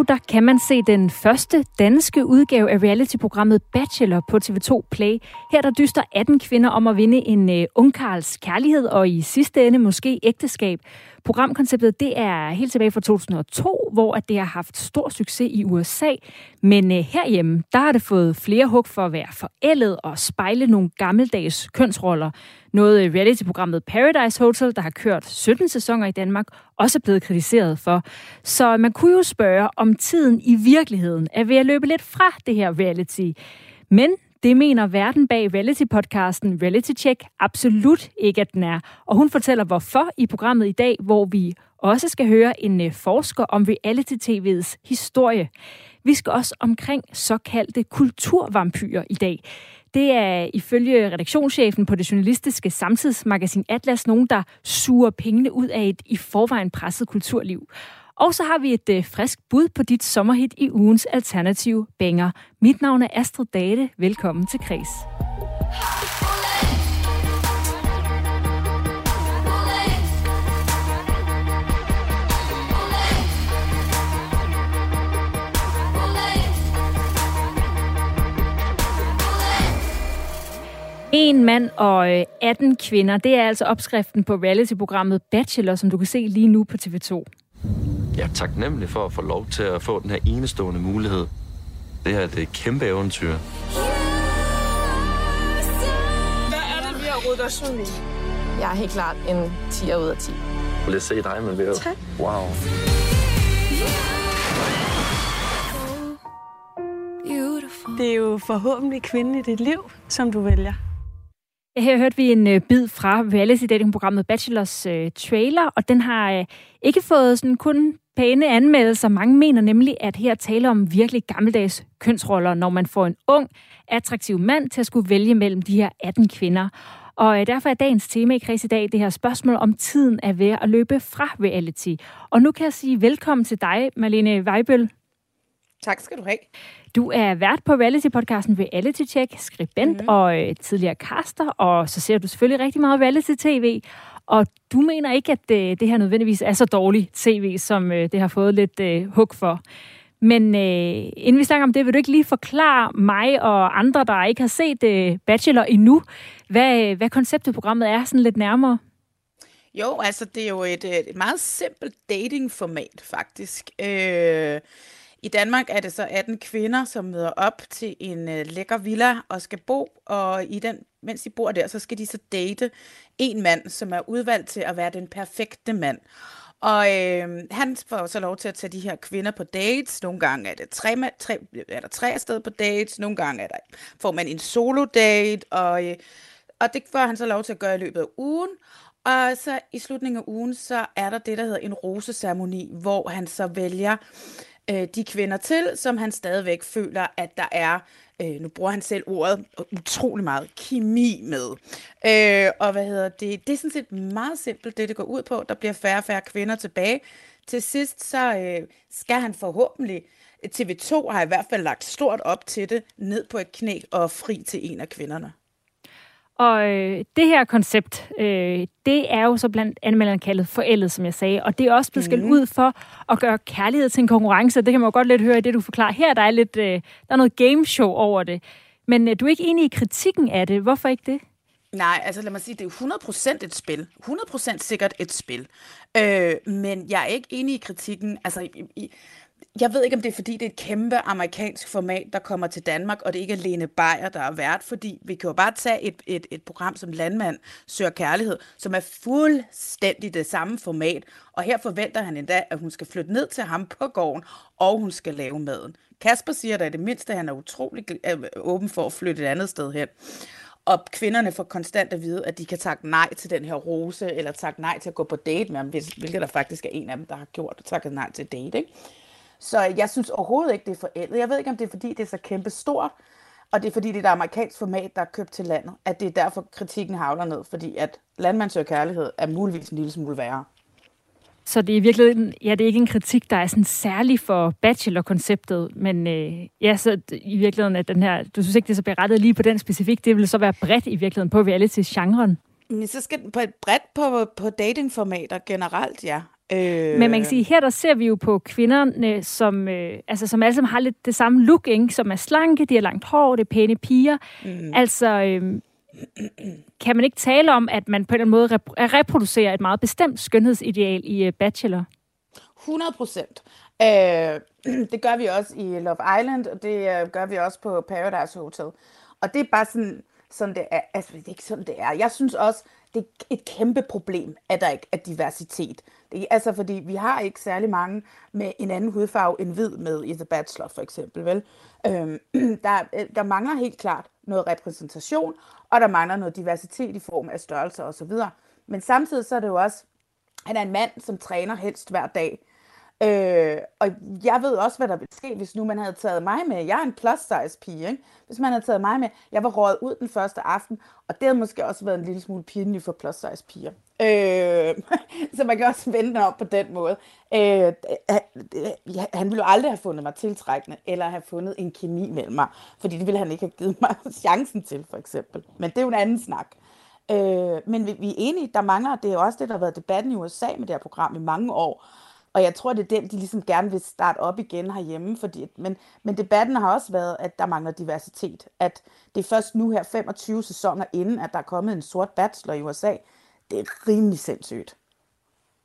Nu der kan man se den første danske udgave af reality-programmet Bachelor på TV2 Play. Her der dyster 18 kvinder om at vinde en uh, ungkarls kærlighed og i sidste ende måske ægteskab. Programkonceptet det er helt tilbage fra 2002, hvor at det har haft stor succes i USA. Men øh, herhjemme, der har det fået flere hug for at være forældet og spejle nogle gammeldags kønsroller. Noget øh, reality-programmet Paradise Hotel, der har kørt 17 sæsoner i Danmark, også er blevet kritiseret for. Så man kunne jo spørge, om tiden i virkeligheden er ved at løbe lidt fra det her reality. Men det mener verden bag reality-podcasten Reality Check absolut ikke, at den er. Og hun fortæller hvorfor i programmet i dag, hvor vi også skal høre en øh, forsker om reality-tv'ets historie. Vi skal også omkring såkaldte kulturvampyrer i dag. Det er ifølge redaktionschefen på det journalistiske samtidsmagasin Atlas nogen, der suger pengene ud af et i forvejen presset kulturliv. Og så har vi et øh, frisk bud på dit sommerhit i ugens alternative banger. Mit navn er Astrid Date. Velkommen til Kres. En mand og øh, 18 kvinder, det er altså opskriften på reality-programmet Bachelor, som du kan se lige nu på TV2. Jeg er taknemmelig for at få lov til at få den her enestående mulighed. Det her det er et kæmpe eventyr. Hvad er det, vi har rodet os ud i? Jeg er helt klart en 10 ud af 10. Lad os se dig, men det Tak. Wow. Det er jo forhåbentlig kvinden i dit liv, som du vælger. Her hørte vi en øh, bid fra reality dating-programmet Bachelors øh, trailer, og den har øh, ikke fået sådan kun pæne anmeldelser. Mange mener nemlig, at her taler om virkelig gammeldags kønsroller, når man får en ung, attraktiv mand til at skulle vælge mellem de her 18 kvinder. Og øh, derfor er dagens tema i Kreds i dag det her spørgsmål om tiden er ved at løbe fra reality. Og nu kan jeg sige velkommen til dig, Marlene Weibøl. Tak skal du have. Du er vært på reality-podcasten Reality Check, skribent mm. og øh, tidligere caster, og så ser du selvfølgelig rigtig meget reality-tv. Og du mener ikke, at øh, det her nødvendigvis er så dårligt tv, som øh, det har fået lidt øh, hug for. Men øh, inden vi snakker om det, vil du ikke lige forklare mig og andre, der ikke har set øh, Bachelor endnu, hvad, øh, hvad konceptet programmet er sådan lidt nærmere? Jo, altså det er jo et, øh, et meget simpelt datingformat faktisk. Øh, I Danmark er det så 18 kvinder, som møder op til en øh, lækker villa og skal bo, og i den, mens de bor der, så skal de så date en mand, som er udvalgt til at være den perfekte mand. Og øh, han får så lov til at tage de her kvinder på dates. Nogle gange er, det tre, tre, er der tre afsted på dates, nogle gange er der, får man en solo date, og, øh, og det får han så lov til at gøre i løbet af ugen. Og så i slutningen af ugen, så er der det, der hedder en roseceremoni, hvor han så vælger øh, de kvinder til, som han stadigvæk føler, at der er, øh, nu bruger han selv ordet, utrolig meget kemi med. Øh, og hvad hedder det? Det er sådan set meget simpelt, det det går ud på. Der bliver færre og færre kvinder tilbage. Til sidst, så øh, skal han forhåbentlig, øh, TV2 har i hvert fald lagt stort op til det, ned på et knæ og fri til en af kvinderne. Og øh, det her koncept, øh, det er jo så blandt anmelderne kaldet forældet, som jeg sagde. Og det er også blevet skældt Mhm. ud for at gøre kærlighed til en konkurrence. Det kan man jo godt lidt høre i det, du forklarer. Her der er lidt, øh, der er noget gameshow over det. Men øh, du er ikke enig i kritikken af det. Hvorfor ikke det? Nej, altså lad mig sige, det er jo 100% et spil. 100% sikkert et spil. Øh, men jeg er ikke enig i kritikken. Altså, i, i, jeg ved ikke, om det er, fordi det er et kæmpe amerikansk format, der kommer til Danmark, og det ikke er Lene Beyer, der er vært, fordi vi kan jo bare tage et, et, et program som Landmand søger kærlighed, som er fuldstændig det samme format, og her forventer han endda, at hun skal flytte ned til ham på gården, og hun skal lave maden. Kasper siger da i det mindste, at han er utrolig øh, åben for at flytte et andet sted hen. Og kvinderne får konstant at vide, at de kan takke nej til den her rose, eller takke nej til at gå på date med ham, hvilket der faktisk er en af dem, der har gjort, og takket nej til date. Ikke? Så jeg synes overhovedet ikke, det er forældet. Jeg ved ikke, om det er, fordi det er så kæmpe stort, Og det er fordi, det er et amerikansk format, der er købt til landet, at det er derfor, kritikken havler ned, fordi at Landmand søger kærlighed er muligvis en lille smule værre. Så det er virkelig, ja, det er ikke en kritik, der er sådan særlig for bachelor-konceptet, men øh, ja, så i virkeligheden, at den her, du synes ikke, det er så berettet lige på den specifik, det vil så være bredt i virkeligheden på reality-genren? Men så skal den på et bredt på, på datingformater generelt, ja. Øh... Men man kan sige, her der ser vi jo på kvinderne, som, øh, altså, som alle sammen har lidt det samme look, ikke? som er slanke, de har langt hår, det er pæne piger. Mm. Altså, øh, kan man ikke tale om, at man på en eller anden måde rep- reproducerer et meget bestemt skønhedsideal i uh, Bachelor? 100 procent. Øh, det gør vi også i Love Island, og det uh, gør vi også på Paradise Hotel. Og det er bare sådan, sådan det er. Altså, det er ikke sådan, det er. Jeg synes også, det er et kæmpe problem, at der ikke er diversitet. Det er altså, fordi vi har ikke særlig mange med en anden hudfarve end hvid med i The Bachelor, for eksempel. Vel? Øhm, der, der mangler helt klart noget repræsentation, og der mangler noget diversitet i form af størrelser osv. Men samtidig så er det jo også, han er en mand, som træner helst hver dag. Øh, og jeg ved også, hvad der ville ske, hvis nu man havde taget mig med. Jeg er en plus size pige, ikke? Hvis man havde taget mig med, jeg var råd ud den første aften, og det havde måske også været en lille smule pinligt for plus size piger. Øh, så man kan også vende op på den måde. Øh, øh, øh, han ville jo aldrig have fundet mig tiltrækkende, eller have fundet en kemi mellem mig, fordi det ville han ikke have givet mig chancen til, for eksempel. Men det er jo en anden snak. Øh, men vi, vi er enige, der mangler, det er jo også det, der har været debatten i USA med det her program i mange år, og jeg tror, det er den, de ligesom gerne vil starte op igen herhjemme. Fordi, men, men debatten har også været, at der mangler diversitet. At det er først nu her 25 sæsoner inden, at der er kommet en sort bachelor i USA. Det er rimelig sindssygt.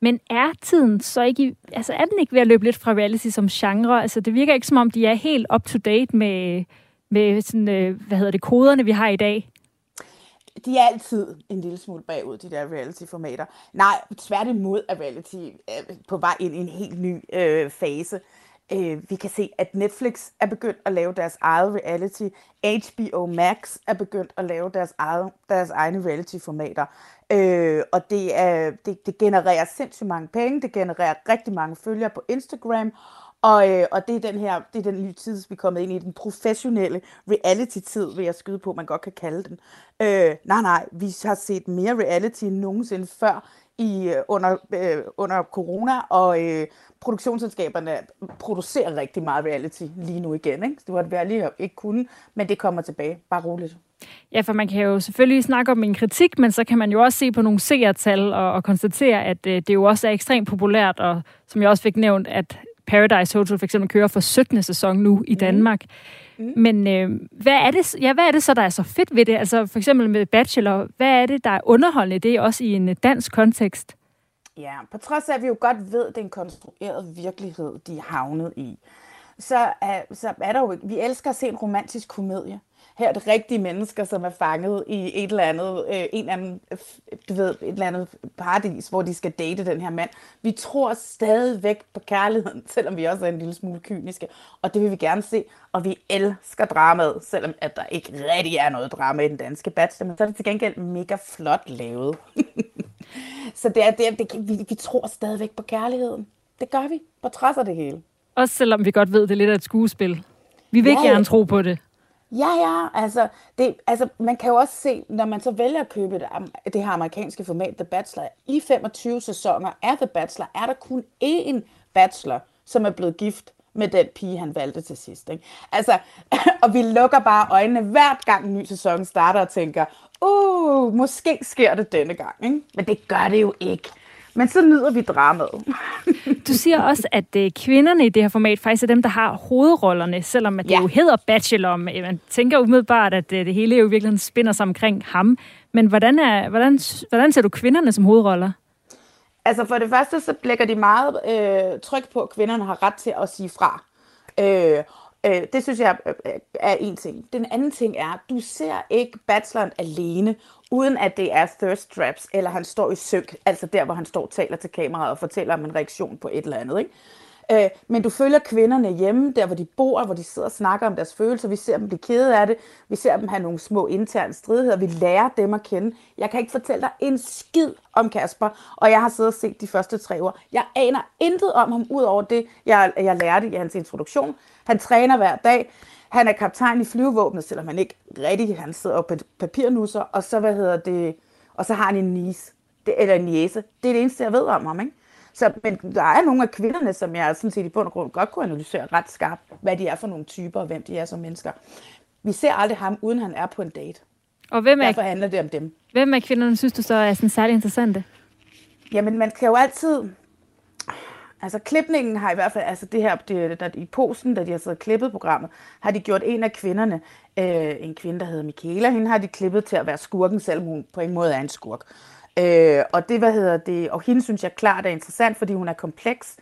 Men er tiden så ikke, altså er den ikke ved at løbe lidt fra reality som genre? Altså det virker ikke som om, de er helt up to date med, med sådan, øh, hvad hedder det, koderne, vi har i dag de er altid en lille smule bagud, de der reality-formater. Nej, tværtimod er reality øh, på vej ind i en helt ny øh, fase. Øh, vi kan se, at Netflix er begyndt at lave deres eget reality. HBO Max er begyndt at lave deres, eget, deres egne reality-formater. Øh, og det, er, det, det genererer sindssygt mange penge, det genererer rigtig mange følgere på Instagram, og, øh, og det er den her, det er den nye tid, vi er kommet ind i, den professionelle reality-tid, vil jeg skyde på, man godt kan kalde den. Øh, nej, nej, vi har set mere reality end nogensinde før i, øh, under, øh, under corona, og øh, produktionsselskaberne producerer rigtig meget reality lige nu igen. Ikke? det var det, jeg lige ikke kunne, men det kommer tilbage. Bare roligt. Ja, for man kan jo selvfølgelig snakke om en kritik, men så kan man jo også se på nogle seertal og, og konstatere, at øh, det jo også er ekstremt populært, og som jeg også fik nævnt, at Paradise Hotel for eksempel kører for 17. sæson nu i mhm. Danmark. Mm. Mm. Men øh, hvad, er det, ja, hvad er det så, der er så fedt ved det? Altså for eksempel med Bachelor, hvad er det, der er underholdende det også i en dansk kontekst? Ja, på trods af, at vi jo godt ved, at det er en konstrueret virkelighed, de er havnet i, så er, så er der jo, vi elsker at se en romantisk komedie her er det rigtige mennesker, som er fanget i et eller andet, øh, en eller anden, du ved, et eller andet paradis, hvor de skal date den her mand. Vi tror stadigvæk på kærligheden, selvom vi også er en lille smule kyniske, og det vil vi gerne se, og vi elsker dramaet, selvom at der ikke rigtig er noget drama i den danske bachelor, men så er det til gengæld mega flot lavet. så det er, det, er, det, vi, vi tror stadigvæk på kærligheden. Det gør vi, på trods af det hele. Også selvom vi godt ved, det er lidt af et skuespil. Vi vil ja, gerne tro på det. Ja, ja, altså, det, altså man kan jo også se, når man så vælger at købe det, det her amerikanske format, The Bachelor, i 25 sæsoner af The Bachelor, er der kun én bachelor, som er blevet gift med den pige, han valgte til sidst. Ikke? Altså, og vi lukker bare øjnene hvert gang en ny sæson starter og tænker, uh, måske sker det denne gang. Ikke? Men det gør det jo ikke. Men så nyder vi dramaet. du siger også, at øh, kvinderne i det her format faktisk er dem, der har hovedrollerne, selvom at det ja. jo hedder Bachelor. Man tænker umiddelbart, at øh, det hele jo virkelig spinder sig omkring ham. Men hvordan, er, hvordan, hvordan ser du kvinderne som hovedroller? Altså for det første, så lægger de meget øh, tryk på, at kvinderne har ret til at sige fra. Øh, Øh, det synes jeg er en ting. Den anden ting er, du ser ikke bacheloren alene, uden at det er thirst traps, eller han står i synk, altså der, hvor han står og taler til kameraet og fortæller om en reaktion på et eller andet. Ikke? Øh, men du følger kvinderne hjemme, der hvor de bor, hvor de sidder og snakker om deres følelser. Vi ser dem blive kede af det. Vi ser dem have nogle små interne stridigheder. Vi lærer dem at kende. Jeg kan ikke fortælle dig en skid om Kasper, og jeg har siddet og set de første tre år. Jeg aner intet om ham, ud over det, jeg, jeg lærte i hans introduktion. Han træner hver dag. Han er kaptajn i flyvevåbnet, selvom han ikke rigtig, han sidder på papirnusser, og så, hvad hedder det, og så har han en niece, det, eller en niece. Det er det eneste, jeg ved om ham, ikke? Så, men der er nogle af kvinderne, som jeg sådan set i bund og grund godt kunne analysere ret skarpt, hvad de er for nogle typer, og hvem de er som mennesker. Vi ser aldrig ham, uden han er på en date. Og hvem er, Derfor handler det om dem. Hvem af kvinderne synes du så er sådan særlig interessante? Jamen, man kan jo altid... Altså, klipningen har i hvert fald... Altså, det her det, der, i posen, da de har siddet og klippet programmet, har de gjort en af kvinderne, øh, en kvinde, der hedder Michaela, hende har de klippet til at være skurken, selvom hun på en måde er en skurk. Øh, og det, hvad hedder det, og hende synes jeg klart er interessant, fordi hun er kompleks.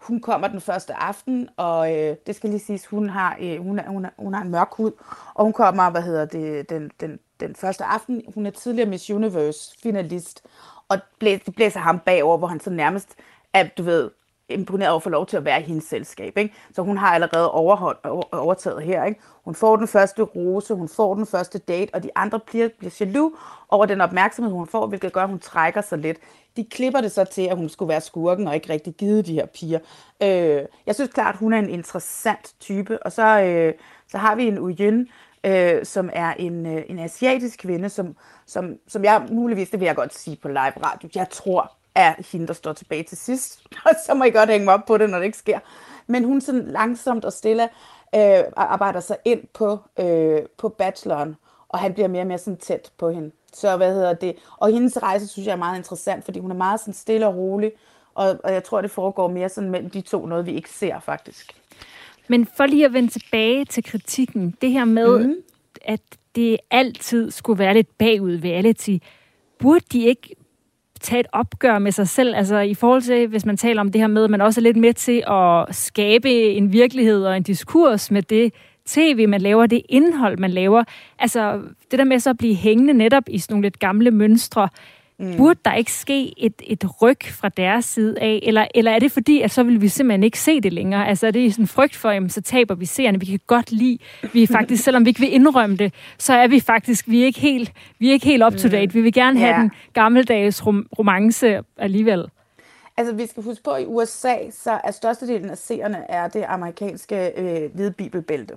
Hun kommer den første aften, og øh, det skal lige siges, hun har, øh, hun, er, hun, er, hun har en mørk hud, og hun kommer, hvad hedder det, den, den, den første aften. Hun er tidligere Miss Universe finalist, og blæser, de blæser ham bagover, hvor han så nærmest at du ved, imponeret over at få lov til at være i hendes selskab. Ikke? Så hun har allerede overholdt, overtaget her. Ikke? Hun får den første rose, hun får den første date, og de andre bliver, bliver jaloux over den opmærksomhed, hun får, hvilket gør, at hun trækker sig lidt. De klipper det så til, at hun skulle være skurken og ikke rigtig givet de her piger. Øh, jeg synes klart, hun er en interessant type. Og så, øh, så har vi en Uyen, øh, som er en, øh, en asiatisk kvinde, som, som, som jeg muligvis, det vil jeg godt sige på live radio, jeg tror er hende, der står tilbage til sidst. Og så må I godt hænge mig op på det, når det ikke sker. Men hun sådan langsomt og stille øh, arbejder sig ind på, øh, på bacheloren, og han bliver mere og mere sådan tæt på hende. Så hvad hedder det? Og hendes rejse synes jeg er meget interessant, fordi hun er meget sådan stille og rolig, og, og jeg tror, det foregår mere sådan mellem de to, noget vi ikke ser faktisk. Men for lige at vende tilbage til kritikken, det her med, mm. at det altid skulle være lidt bagud reality, burde de ikke tage et opgør med sig selv, altså i forhold til, hvis man taler om det her med, at man også er lidt med til at skabe en virkelighed og en diskurs med det tv, man laver, det indhold, man laver. Altså det der med så at blive hængende netop i sådan nogle lidt gamle mønstre, Mm. Burde der ikke ske et, et ryg fra deres side af? Eller, eller er det fordi, at så vil vi simpelthen ikke se det længere? Altså er det sådan en frygt for, at så taber vi seerne. Vi kan godt lide, vi er faktisk, selvom vi ikke vil indrømme det, så er vi faktisk, vi er ikke helt, vi er ikke helt up to date. Vi vil gerne have ja. den gammeldags rom- romance alligevel. Altså, vi skal huske på, at i USA, så er størstedelen af seerne er det amerikanske øh, hvide bibelbælte,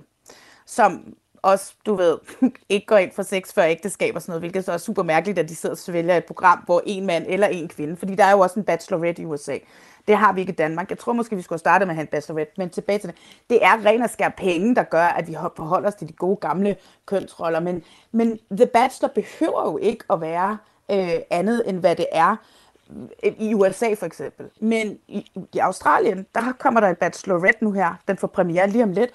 som også, du ved, ikke går ind for sex før ægteskab og sådan noget, hvilket så er super mærkeligt, at de sidder og svælger et program, hvor en mand eller en kvinde, fordi der er jo også en bachelorette i USA. Det har vi ikke i Danmark. Jeg tror måske, vi skulle starte med at have en bachelorette, men tilbage til det. Det er ren og skær penge, der gør, at vi forholder os til de gode gamle kønsroller, men, men The Bachelor behøver jo ikke at være øh, andet, end hvad det er i USA for eksempel. Men i, i Australien, der kommer der en bachelorette nu her. Den får premiere lige om lidt.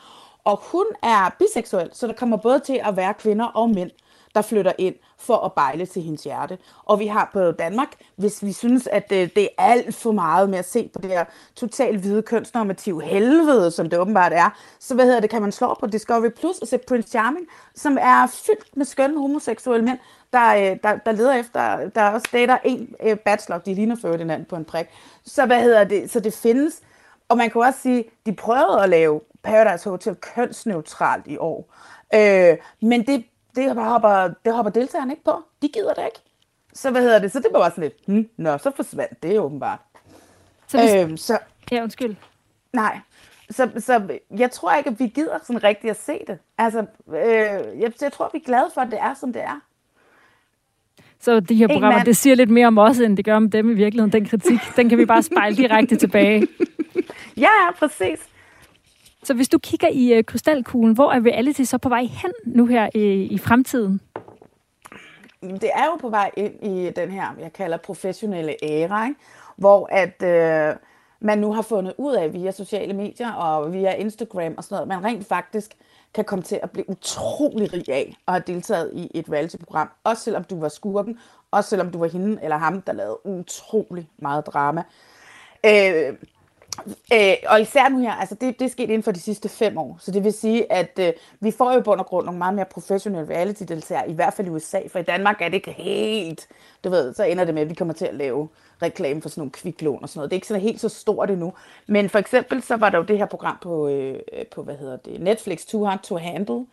Og hun er biseksuel, så der kommer både til at være kvinder og mænd, der flytter ind for at bejle til hendes hjerte. Og vi har på Danmark, hvis vi synes, at det, det er alt for meget med at se på det her totalt hvide kønsnormative helvede, som det åbenbart er, så hvad hedder det, kan man slå på Discovery Plus og se Prince Charming, som er fyldt med skønne homoseksuelle mænd, der, øh, der, der leder efter, der også dater en øh, bachelor, de ligner før hinanden på en prik. Så hvad hedder det, så det findes. Og man kan også sige, de prøvede at lave Paradise Hotel kønsneutralt i år. Øh, men det, det, hopper, det hopper deltagerne ikke på. De gider det ikke. Så hvad hedder det? Så det var bare sådan lidt, hm, nå, så forsvandt det åbenbart. Så, hvis... øh, så Ja, undskyld. Nej. Så, så jeg tror ikke, at vi gider sådan rigtigt at se det. Altså, øh, jeg, jeg tror, vi er glade for, at det er, som det er. Så de her programmer, det siger lidt mere om os, end det gør om dem i virkeligheden. Den kritik, den kan vi bare spejle direkte tilbage. Ja, præcis. Så hvis du kigger i øh, krystalkuglen, hvor er reality så på vej hen nu her i, i fremtiden? Det er jo på vej ind i den her, jeg kalder professionelle æra, ikke? hvor at øh, man nu har fundet ud af via sociale medier og via Instagram og sådan noget, man rent faktisk kan komme til at blive utrolig rig af at have deltaget i et reality-program. Også selvom du var skurken, også selvom du var hende eller ham, der lavede utrolig meget drama. Øh, Øh, og især nu her, altså det, det er sket inden for de sidste fem år. Så det vil sige, at øh, vi får jo bund og grund nogle meget mere professionelle reality-deltagere, i hvert fald i USA. For i Danmark er det ikke helt, du ved, så ender det med, at vi kommer til at lave reklame for sådan nogle kviklån og sådan noget. Det er ikke sådan helt så stort endnu. Men for eksempel, så var der jo det her program på, øh, på hvad hedder det, Netflix, Too Hard to Handle,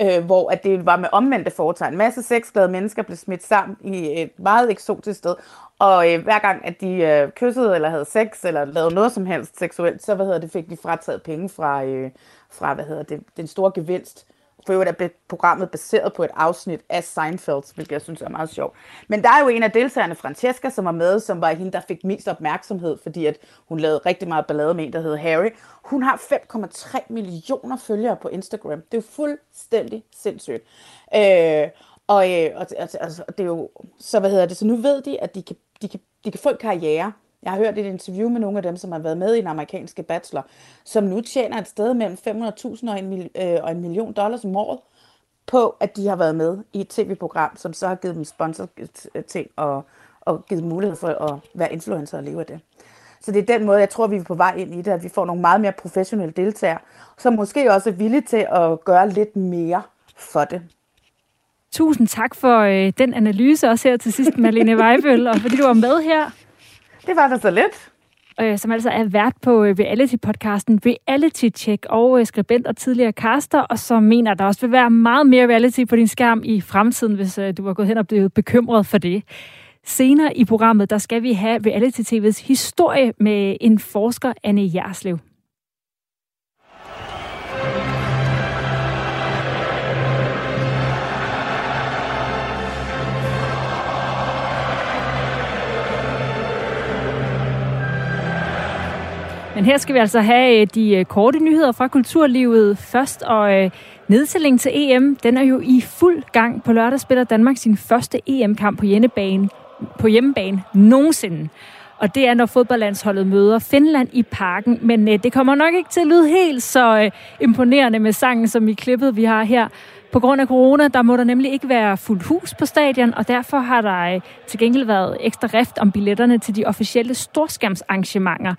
øh, hvor at det var med omvendte foretegn. En masse sexglade mennesker blev smidt sammen i et meget eksotisk sted, og øh, hver gang, at de øh, kyssede eller havde sex eller lavede noget som helst seksuelt, så hvad hedder det, fik de frataget penge fra, øh, fra hvad hedder det, den store gevinst. For øvrigt er programmet baseret på et afsnit af Seinfeld, hvilket jeg synes er meget sjovt. Men der er jo en af deltagerne, Francesca, som var med, som var hende, der fik mest opmærksomhed, fordi at hun lavede rigtig meget ballade med en, der hedder Harry. Hun har 5,3 millioner følgere på Instagram. Det er jo fuldstændig sindssygt. Øh, og, øh, og, altså, det er jo, så hvad hedder det, så nu ved de, at de kan, de kan, de kan få en karriere. Jeg har hørt et interview med nogle af dem, som har været med i den amerikanske bachelor, som nu tjener et sted mellem 500.000 og, en, øh, og en million dollars om året på, at de har været med i et tv-program, som så har givet dem sponsor øh, ting og, og givet mulighed for at være influencer og leve af det. Så det er den måde, jeg tror, vi er på vej ind i det, at vi får nogle meget mere professionelle deltagere, som måske også er villige til at gøre lidt mere for det. Tusind tak for øh, den analyse også her til sidst, Malene Weibøl, og fordi du var med her. Det var da så lidt. Øh, som altså er vært på øh, reality-podcasten Reality Check og øh, skribent og tidligere caster, og som mener, at der også vil være meget mere reality på din skærm i fremtiden, hvis øh, du var gået hen og blevet bekymret for det. Senere i programmet, der skal vi have reality-tv's historie med en forsker, Anne Jerslev. Men her skal vi altså have øh, de øh, korte nyheder fra kulturlivet først, og øh, nedtællingen til EM, den er jo i fuld gang. På lørdag spiller Danmark sin første EM-kamp på hjemmebane, på hjemmebane nogensinde. Og det er, når fodboldlandsholdet møder Finland i parken. Men det kommer nok ikke til at lyde helt så imponerende med sangen, som i klippet, vi har her. På grund af corona, der må der nemlig ikke være fuldt hus på stadion, og derfor har der til gengæld været ekstra rift om billetterne til de officielle storskærmsarrangementer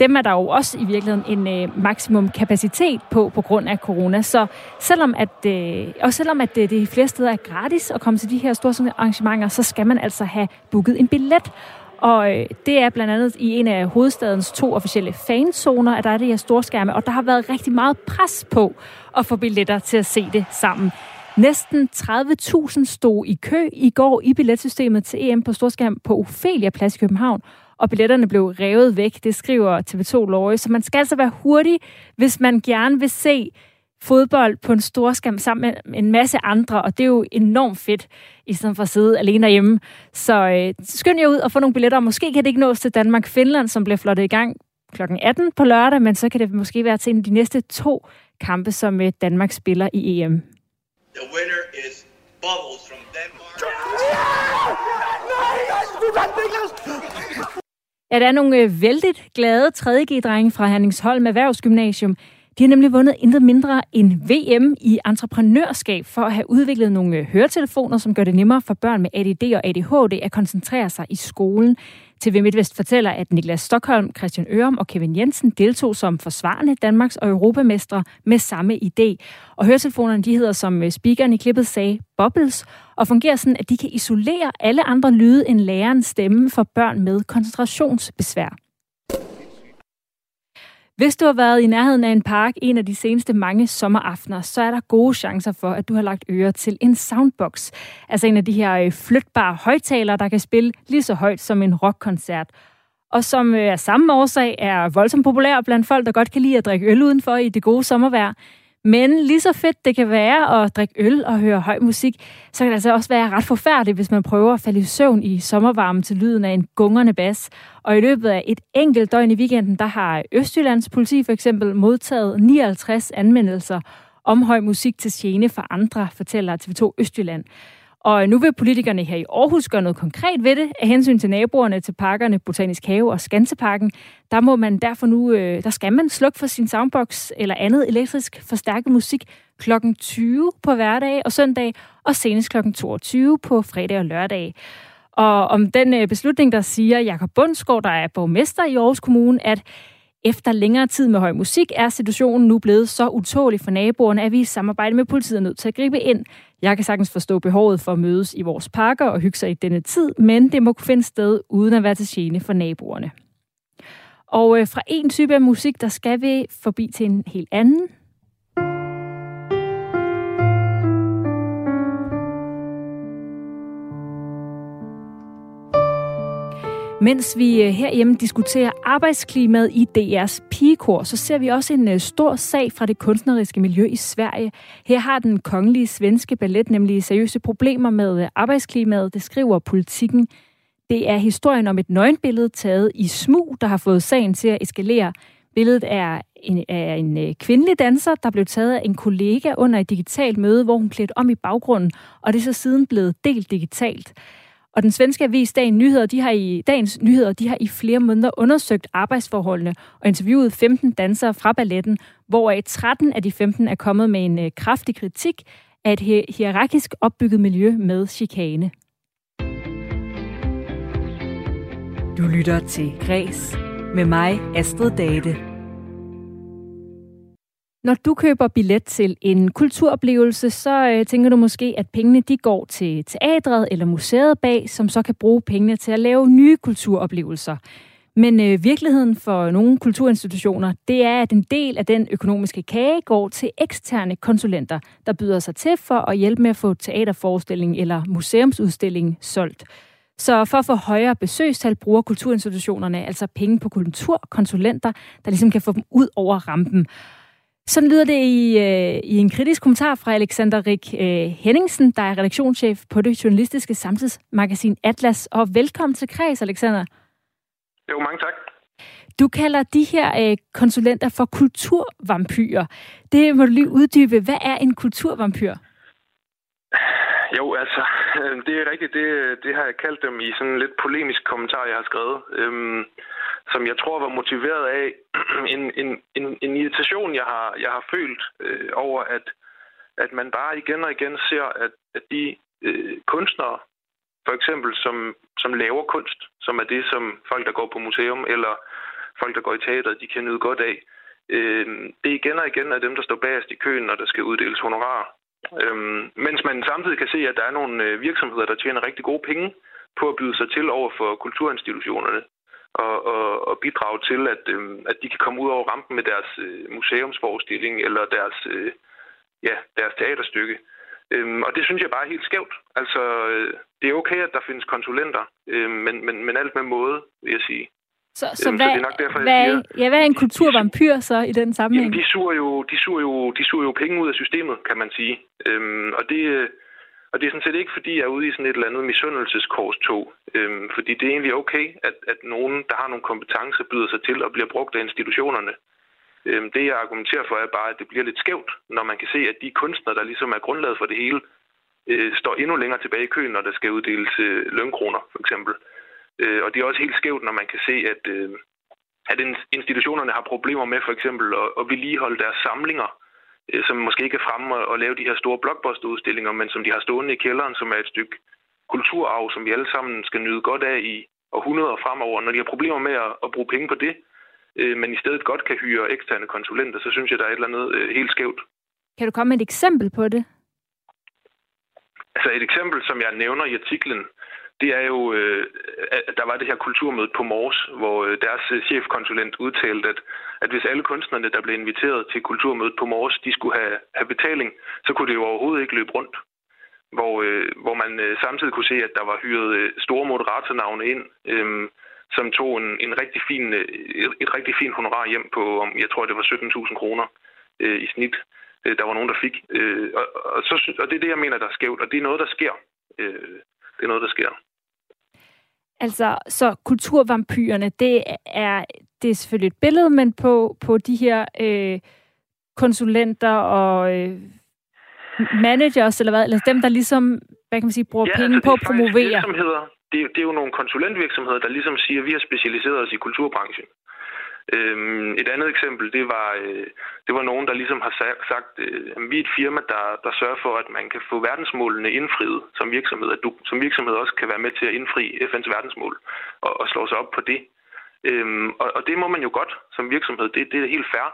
dem er der jo også i virkeligheden en øh, maksimum kapacitet på på grund af corona. Så selvom at, øh, og selvom at det, det flere steder er gratis at komme til de her store arrangementer, så skal man altså have booket en billet. Og øh, det er blandt andet i en af hovedstadens to officielle fanzoner, at der er det her storskærme, og der har været rigtig meget pres på at få billetter til at se det sammen. Næsten 30.000 stod i kø i går i billetsystemet til EM på storskærm på Ophelia Plads i København, og billetterne blev revet væk. Det skriver TV2 Løje. Så man skal altså være hurtig, hvis man gerne vil se fodbold på en stor skærm sammen med en masse andre, og det er jo enormt fedt, i stedet for at sidde alene derhjemme. Så øh, skynd jer ud og få nogle billetter. Måske kan det ikke nås til Danmark-Finland, som bliver flottet i gang kl. 18 på lørdag, men så kan det måske være til en af de næste to kampe, som øh, Danmark spiller i EM. The winner is Bubbles from Denmark. Ja, der er nogle øh, vældigt glade 3G-drenge fra Herningsholm Erhvervsgymnasium. De har nemlig vundet intet mindre end VM i entreprenørskab for at have udviklet nogle øh, høretelefoner, som gør det nemmere for børn med ADD og ADHD at koncentrere sig i skolen. TV MidtVest fortæller, at Niklas Stockholm, Christian Ørum og Kevin Jensen deltog som forsvarende Danmarks og Europamestre med samme idé. Og høretelefonerne de hedder, som øh, speakeren i klippet sagde, Bubbles, og fungerer sådan, at de kan isolere alle andre lyde end lærerens stemme for børn med koncentrationsbesvær. Hvis du har været i nærheden af en park en af de seneste mange sommeraftener, så er der gode chancer for, at du har lagt øre til en soundbox. Altså en af de her øh, flytbare højtalere, der kan spille lige så højt som en rockkoncert. Og som øh, af samme årsag er voldsomt populær blandt folk, der godt kan lide at drikke øl udenfor i det gode sommervejr. Men lige så fedt det kan være at drikke øl og høre høj musik, så kan det altså også være ret forfærdeligt, hvis man prøver at falde i søvn i sommervarmen til lyden af en gungerne bas. Og i løbet af et enkelt døgn i weekenden, der har Østjyllands politi for eksempel modtaget 59 anmeldelser om høj musik til gene for andre, fortæller TV2 Østjylland. Og nu vil politikerne her i Aarhus gøre noget konkret ved det. Af hensyn til naboerne til parkerne Botanisk Have og Skanseparken, der må man derfor nu, øh, der skal man slukke for sin soundbox eller andet elektrisk forstærket musik kl. 20 på hverdag og søndag, og senest kl. 22 på fredag og lørdag. Og om den øh, beslutning, der siger Jakob Bundsgaard, der er borgmester i Aarhus Kommune, at efter længere tid med høj musik er situationen nu blevet så utålig for naboerne, at vi i samarbejde med politiet er nødt til at gribe ind. Jeg kan sagtens forstå behovet for at mødes i vores parker og hygge sig i denne tid, men det må kunne finde sted uden at være til gene for naboerne. Og øh, fra en type af musik, der skal vi forbi til en helt anden. Mens vi øh, herhjemme diskuterer arbejdsklimaet i DR's pigekor, så ser vi også en øh, stor sag fra det kunstneriske miljø i Sverige. Her har den kongelige svenske ballet nemlig seriøse problemer med øh, arbejdsklimaet, det skriver politikken. Det er historien om et nøgenbillede taget i smug, der har fået sagen til at eskalere. Billedet er en, er en kvindelig danser, der blev taget af en kollega under et digitalt møde, hvor hun klædte om i baggrunden, og det er så siden blevet delt digitalt. Og den svenske avis Dagen Nyheder, de har i, Dagens Nyheder de har i flere måneder undersøgt arbejdsforholdene og interviewet 15 dansere fra balletten, hvoraf 13 af de 15 er kommet med en øh, kraftig kritik af et hierarkisk opbygget miljø med chikane. Du lytter til Græs med mig, Astrid Date. Når du køber billet til en kulturoplevelse, så øh, tænker du måske, at pengene de går til teatret eller museet bag, som så kan bruge pengene til at lave nye kulturoplevelser. Men øh, virkeligheden for nogle kulturinstitutioner, det er, at en del af den økonomiske kage går til eksterne konsulenter, der byder sig til for at hjælpe med at få teaterforestilling eller museumsudstilling solgt. Så for at få højere besøgstal bruger kulturinstitutionerne altså penge på kulturkonsulenter, der ligesom kan få dem ud over rampen. Sådan lyder det i, øh, i en kritisk kommentar fra Alexander Rik øh, Henningsen, der er redaktionschef på det journalistiske samtidsmagasin Atlas. Og velkommen til Kreds, Alexander. Jo, mange tak. Du kalder de her øh, konsulenter for kulturvampyrer. Det må du lige uddybe. Hvad er en kulturvampyr? Jo, altså, det er rigtigt. Det, det har jeg kaldt dem i sådan en lidt polemisk kommentar, jeg har skrevet. Øhm, som jeg tror var motiveret af en, en, en, en irritation, jeg har, jeg har følt øh, over, at, at man bare igen og igen ser, at, at de øh, kunstnere, for eksempel, som, som laver kunst, som er det, som folk, der går på museum, eller folk, der går i teateret, de kan nyde godt af, øh, det er igen og igen er dem, der står bagerst i køen, når der skal uddeles honorar. Øhm, mens man samtidig kan se, at der er nogle øh, virksomheder, der tjener rigtig gode penge på at byde sig til over for kulturinstitutionerne og, og, og bidrage til, at, øhm, at de kan komme ud over rampen med deres øh, museumsforestilling eller deres, øh, ja, deres teaterstykke. Øhm, og det synes jeg bare er helt skævt. Altså, øh, det er okay, at der findes konsulenter, øh, men, men, men alt med måde, vil jeg sige. Så, så, øhm, hvad, så det er nok derfor, hvad, siger, ja, hvad er en kulturvampyr så i den sammenhæng? Jamen, de suger jo, de suger jo, de suger jo penge ud af systemet, kan man sige. Øhm, og det, og det er sådan set ikke, fordi jeg er ude i sådan et eller andet misundelseskorstog. Øhm, fordi det er egentlig okay, at, at nogen, der har nogle kompetencer, byder sig til og bliver brugt af institutionerne. Øhm, det, jeg argumenterer for, er bare, at det bliver lidt skævt, når man kan se, at de kunstnere, der ligesom er grundlaget for det hele, øh, står endnu længere tilbage i køen, når der skal uddeles øh, lønkroner, for eksempel. Øh, og det er også helt skævt, når man kan se, at, øh, at institutionerne har problemer med for eksempel at, at vedligeholde deres samlinger Øh, som måske ikke er fremme og, lave de her store blockbusterudstillinger, men som de har stående i kælderen, som er et stykke kulturarv, som vi alle sammen skal nyde godt af i århundreder fremover. Når de har problemer med at, at bruge penge på det, øh, men i stedet godt kan hyre eksterne konsulenter, så synes jeg, der er et eller andet øh, helt skævt. Kan du komme med et eksempel på det? Altså et eksempel, som jeg nævner i artiklen, det er jo, øh, at der var det her kulturmøde på Mors, hvor øh, deres øh, chefkonsulent udtalte, at, at hvis alle kunstnerne, der blev inviteret til kulturmødet på Mors, de skulle have, have betaling, så kunne det jo overhovedet ikke løbe rundt. Hvor, øh, hvor man øh, samtidig kunne se, at der var hyret øh, store moderatornavne ind, øh, som tog en, en rigtig fin, øh, et rigtig fint honorar hjem på, om, jeg tror, det var 17.000 kroner øh, i snit. Øh, der var nogen, der fik. Øh, og, og, så, og det er det, jeg mener, der er skævt, og det er noget, der sker. Øh, det er noget, der sker. Altså, så kulturvampyrerne, det er, det er selvfølgelig et billede, men på, på de her øh, konsulenter og øh, managers, eller hvad, eller dem, der ligesom, hvad kan man sige, bruger ja, penge altså, på at promovere. Virksomheder, det, det er jo nogle konsulentvirksomheder, der ligesom siger, at vi har specialiseret os i kulturbranchen. Øhm, et andet eksempel, det var, øh, det var nogen, der ligesom har sagt, øh, at vi er et firma, der, der sørger for, at man kan få verdensmålene indfriet som virksomhed, at du som virksomhed også kan være med til at indfri FN's verdensmål og, og slå sig op på det. Øhm, og, og det må man jo godt som virksomhed, det, det er helt fair.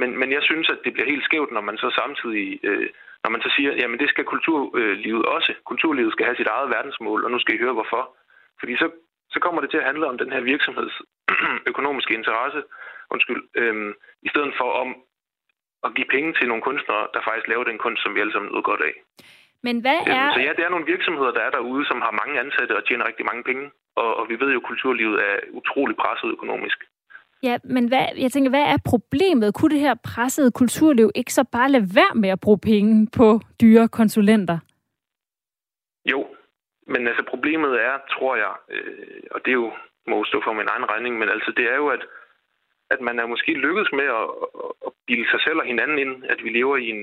Men, men jeg synes, at det bliver helt skævt, når man så samtidig, øh, når man så siger, jamen det skal kulturlivet øh, også. Kulturlivet skal have sit eget verdensmål, og nu skal I høre hvorfor. Fordi så, så kommer det til at handle om den her virksomheds økonomiske interesse, undskyld, øhm, i stedet for om at give penge til nogle kunstnere, der faktisk laver den kunst, som vi alle sammen nyder godt af. Men hvad øhm, er... så ja, det er nogle virksomheder, der er derude, som har mange ansatte og tjener rigtig mange penge. Og, og vi ved jo, at kulturlivet er utrolig presset økonomisk. Ja, men hvad, jeg tænker, hvad er problemet? Kunne det her pressede kulturliv ikke så bare lade være med at bruge penge på dyre konsulenter? Jo, men altså problemet er, tror jeg, øh, og det er jo må stå for min egen regning, men altså det er jo, at, at man er måske lykkedes med at, at bilde sig selv og hinanden ind, at vi lever i en,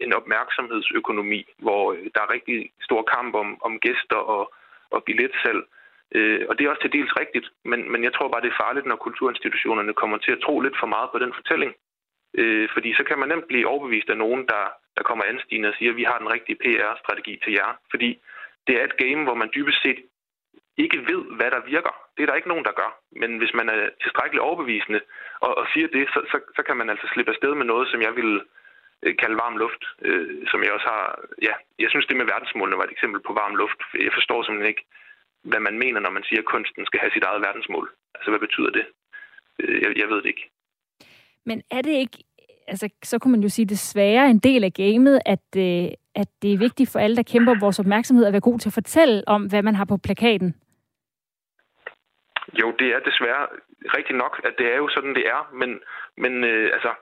en opmærksomhedsøkonomi, hvor øh, der er rigtig stor kamp om, om gæster og, og billetsalg. Øh, og det er også til dels rigtigt, men, men jeg tror bare, det er farligt, når kulturinstitutionerne kommer til at tro lidt for meget på den fortælling. Øh, fordi så kan man nemt blive overbevist af nogen, der, der kommer anstigende og siger, at vi har den rigtige PR-strategi til jer. Fordi det er et game, hvor man dybest set ikke ved, hvad der virker. Det er der ikke nogen, der gør. Men hvis man er tilstrækkeligt overbevisende og, og siger det, så, så, så kan man altså slippe afsted med noget, som jeg vil øh, kalde varm luft, øh, som jeg også har... Ja, jeg synes, det med verdensmålene var et eksempel på varm luft. Jeg forstår simpelthen ikke, hvad man mener, når man siger, at kunsten skal have sit eget verdensmål. Altså, hvad betyder det? Øh, jeg, jeg ved det ikke. Men er det ikke, altså, så kunne man jo sige, det svære en del af gamet, at, øh, at det er vigtigt for alle, der kæmper vores opmærksomhed, at være god til at fortælle om, hvad man har på plakaten? Jo, det er desværre rigtigt nok, at det er jo sådan, det er. Men, men øh, altså,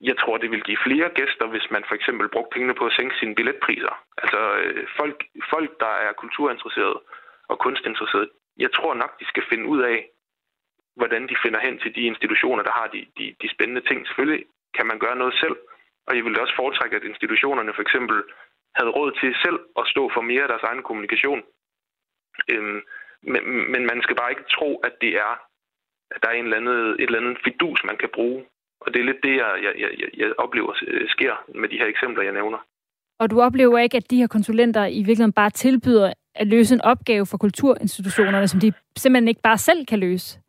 jeg tror, det vil give flere gæster, hvis man for eksempel brugte pengene på at sænke sine billetpriser. Altså, øh, folk, folk, der er kulturinteresserede og kunstinteresserede, jeg tror nok, de skal finde ud af, hvordan de finder hen til de institutioner, der har de, de, de spændende ting. Selvfølgelig kan man gøre noget selv, og jeg ville også foretrække, at institutionerne for eksempel havde råd til selv at stå for mere af deres egen kommunikation. Øhm, men, men man skal bare ikke tro, at det er, at der er en eller anden, et eller andet fidus, man kan bruge. Og det er lidt det, jeg, jeg, jeg, jeg oplever øh, sker med de her eksempler, jeg nævner. Og du oplever ikke, at de her konsulenter i virkeligheden bare tilbyder at løse en opgave for kulturinstitutionerne, som de simpelthen ikke bare selv kan løse?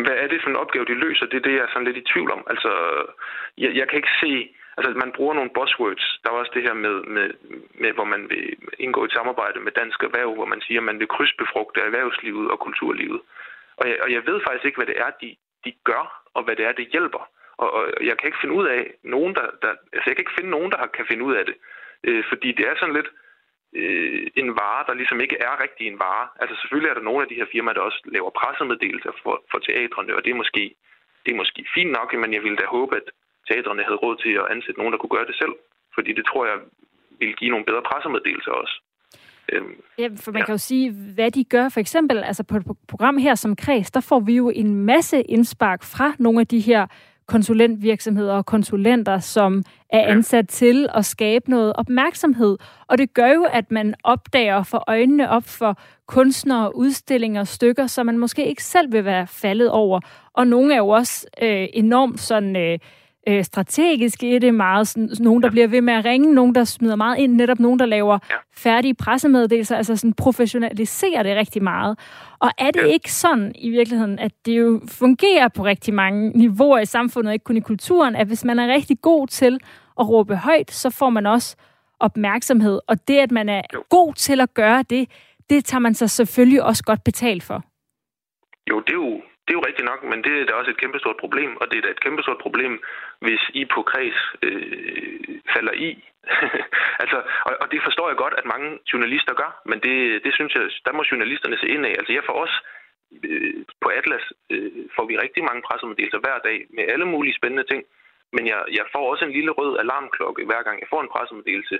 Hvad er det for en opgave, de løser? Det er det, jeg er sådan lidt i tvivl om. Altså, jeg, jeg kan ikke se... Altså, man bruger nogle buzzwords. Der er også det her med, med, med, hvor man vil indgå et samarbejde med Dansk Erhverv, hvor man siger, at man vil krydsbefrugte erhvervslivet og kulturlivet. Og jeg, og jeg ved faktisk ikke, hvad det er, de, de gør, og hvad det er, det hjælper. Og, og jeg kan ikke finde ud af nogen, der, der... Altså, jeg kan ikke finde nogen, der kan finde ud af det. Øh, fordi det er sådan lidt øh, en vare, der ligesom ikke er rigtig en vare. Altså selvfølgelig er der nogle af de her firmaer, der også laver pressemeddelelser for, for teatrene, og det er, måske, det er måske fint nok, men jeg ville da håbe, at teatrene havde råd til at ansætte nogen, der kunne gøre det selv. Fordi det tror jeg ville give nogle bedre pressemeddelelser også. Øhm, ja, for man ja. kan jo sige, hvad de gør. For eksempel altså på et program her som Kreds, der får vi jo en masse indspark fra nogle af de her konsulentvirksomheder og konsulenter, som er ansat til at skabe noget opmærksomhed. Og det gør jo, at man opdager for øjnene op for kunstnere, udstillinger, stykker, som man måske ikke selv vil være faldet over. Og nogle er jo også øh, enormt sådan... Øh, øh, strategisk i det, meget sådan, nogen, der bliver ved med at ringe, nogen, der smider meget ind, netop nogen, der laver færdige pressemeddelelser, altså sådan professionaliserer det rigtig meget. Og er det ikke sådan i virkeligheden, at det jo fungerer på rigtig mange niveauer i samfundet, ikke kun i kulturen, at hvis man er rigtig god til at råbe højt, så får man også opmærksomhed. Og det, at man er god til at gøre det, det tager man sig selvfølgelig også godt betalt for. Jo, det er jo, det er jo rigtigt nok, men det er da også et kæmpestort problem, og det er da et kæmpestort problem, hvis I på kreds øh, falder i. altså, og, og det forstår jeg godt, at mange journalister gør, men det, det synes jeg, der må journalisterne se ind af. Altså jeg for os øh, på Atlas øh, får vi rigtig mange pressemeddelelser hver dag med alle mulige spændende ting, men jeg, jeg får også en lille rød alarmklokke hver gang jeg får en pressemeddelelse,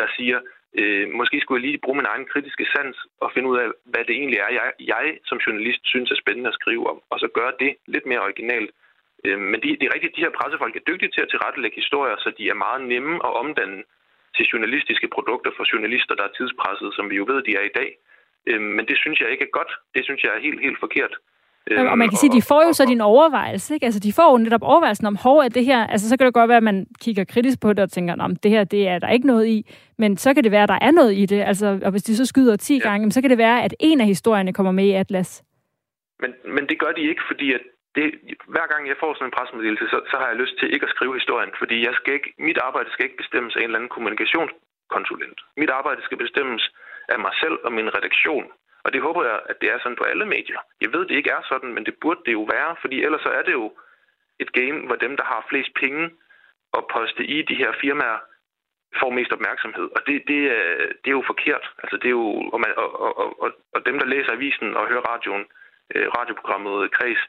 der siger, øh, måske skulle jeg lige bruge min egen kritiske sans og finde ud af, hvad det egentlig er, jeg, jeg som journalist synes er spændende at skrive om, og så gøre det lidt mere originalt. Øh, men det, det er rigtigt, de her pressefolk er dygtige til at tilrettelægge historier, så de er meget nemme at omdanne til journalistiske produkter for journalister, der er tidspresset, som vi jo ved, de er i dag. Øh, men det synes jeg ikke er godt. Det synes jeg er helt, helt forkert. Øhm, og man kan sige, at de får jo så din overvejelse, ikke? Altså, de får jo netop overvejelsen om, hov, at det her, altså, så kan det godt være, at man kigger kritisk på det og tænker, om det her, det er der ikke noget i, men så kan det være, at der er noget i det, altså, og hvis de så skyder 10 ja. gange, så kan det være, at en af historierne kommer med i Atlas. Men, men det gør de ikke, fordi at det, hver gang jeg får sådan en pressemeddelelse, så, så har jeg lyst til ikke at skrive historien, fordi jeg skal ikke, mit arbejde skal ikke bestemmes af en eller anden kommunikationskonsulent. Mit arbejde skal bestemmes af mig selv og min redaktion. Og det håber jeg, at det er sådan på alle medier. Jeg ved, det ikke er sådan, men det burde det jo være, fordi ellers så er det jo et game, hvor dem, der har flest penge at poste i de her firmaer, får mest opmærksomhed. Og det, det, er, det er jo forkert. Altså, det er jo, og, man, og, og, og, og dem, der læser avisen og hører radioen, øh, radioprogrammet Kreds,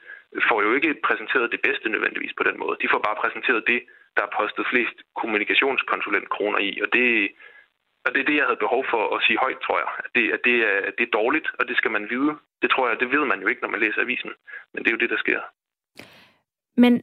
får jo ikke præsenteret det bedste nødvendigvis på den måde. De får bare præsenteret det, der er postet flest kommunikationskonsulentkroner i, og det, og det er det, jeg havde behov for at sige højt, tror jeg. At det, at det, er, det er dårligt, og det skal man vide. Det tror jeg, det ved man jo ikke, når man læser avisen. Men det er jo det, der sker. Men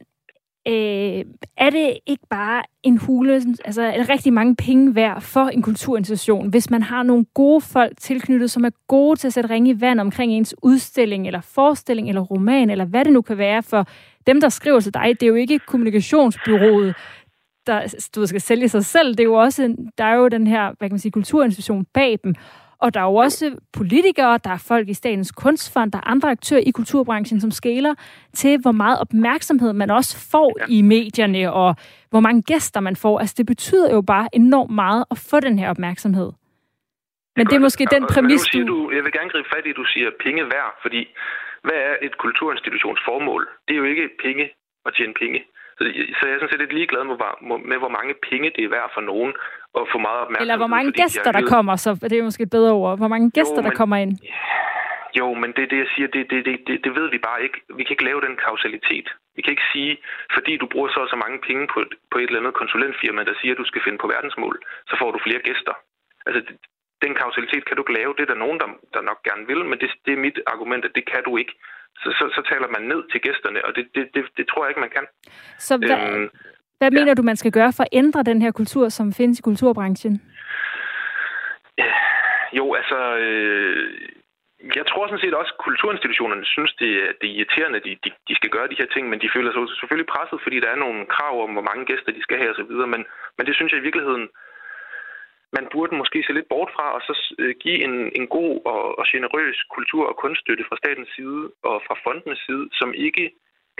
øh, er det ikke bare en hule, altså er rigtig mange penge værd for en kulturinstitution, hvis man har nogle gode folk tilknyttet, som er gode til at sætte ringe i vand omkring ens udstilling, eller forestilling, eller roman, eller hvad det nu kan være for dem, der skriver til dig. Det er jo ikke kommunikationsbyrået, der du skal sælge sig selv. Det er jo også, der er jo den her, hvad kan man sige, kulturinstitution bag dem. Og der er jo også politikere, der er folk i Statens Kunstfond, der er andre aktører i kulturbranchen, som skæler til, hvor meget opmærksomhed man også får i medierne, og hvor mange gæster man får. Altså, det betyder jo bare enormt meget at få den her opmærksomhed. Men det er måske den præmis, du... du... Jeg vil gerne gribe fat i, at du siger penge værd, fordi hvad er et kulturinstitutions formål? Det er jo ikke penge at tjene penge. Så, så jeg er sådan set lidt ligeglad med, med, hvor mange penge det er værd for nogen at få meget opmærksomhed. Eller hvor mange gæster, der kommer, så det er måske et bedre ord. Hvor mange gæster, jo, men, der kommer ind. Jo, men det det, jeg siger, det, det, det, det, det ved vi bare ikke. Vi kan ikke lave den kausalitet. Vi kan ikke sige, fordi du bruger så så mange penge på, på et eller andet konsulentfirma, der siger, at du skal finde på verdensmål, så får du flere gæster. Altså, den kausalitet kan du ikke lave. Det er der nogen, der, der nok gerne vil, men det, det er mit argument, at det kan du ikke så, så, så taler man ned til gæsterne, og det, det, det, det tror jeg ikke, man kan. Så hvad, øhm, hvad mener ja. du, man skal gøre for at ændre den her kultur, som findes i kulturbranchen? Jo, altså... Øh, jeg tror sådan set også, at kulturinstitutionerne synes, det, det er irriterende, at de, de, de skal gøre de her ting, men de føler sig selvfølgelig presset, fordi der er nogle krav om, hvor mange gæster de skal have osv., men, men det synes jeg i virkeligheden, man burde måske se lidt bort fra, og så øh, give en, en god og, og generøs kultur- og kunststøtte fra statens side og fra fondenes side, som ikke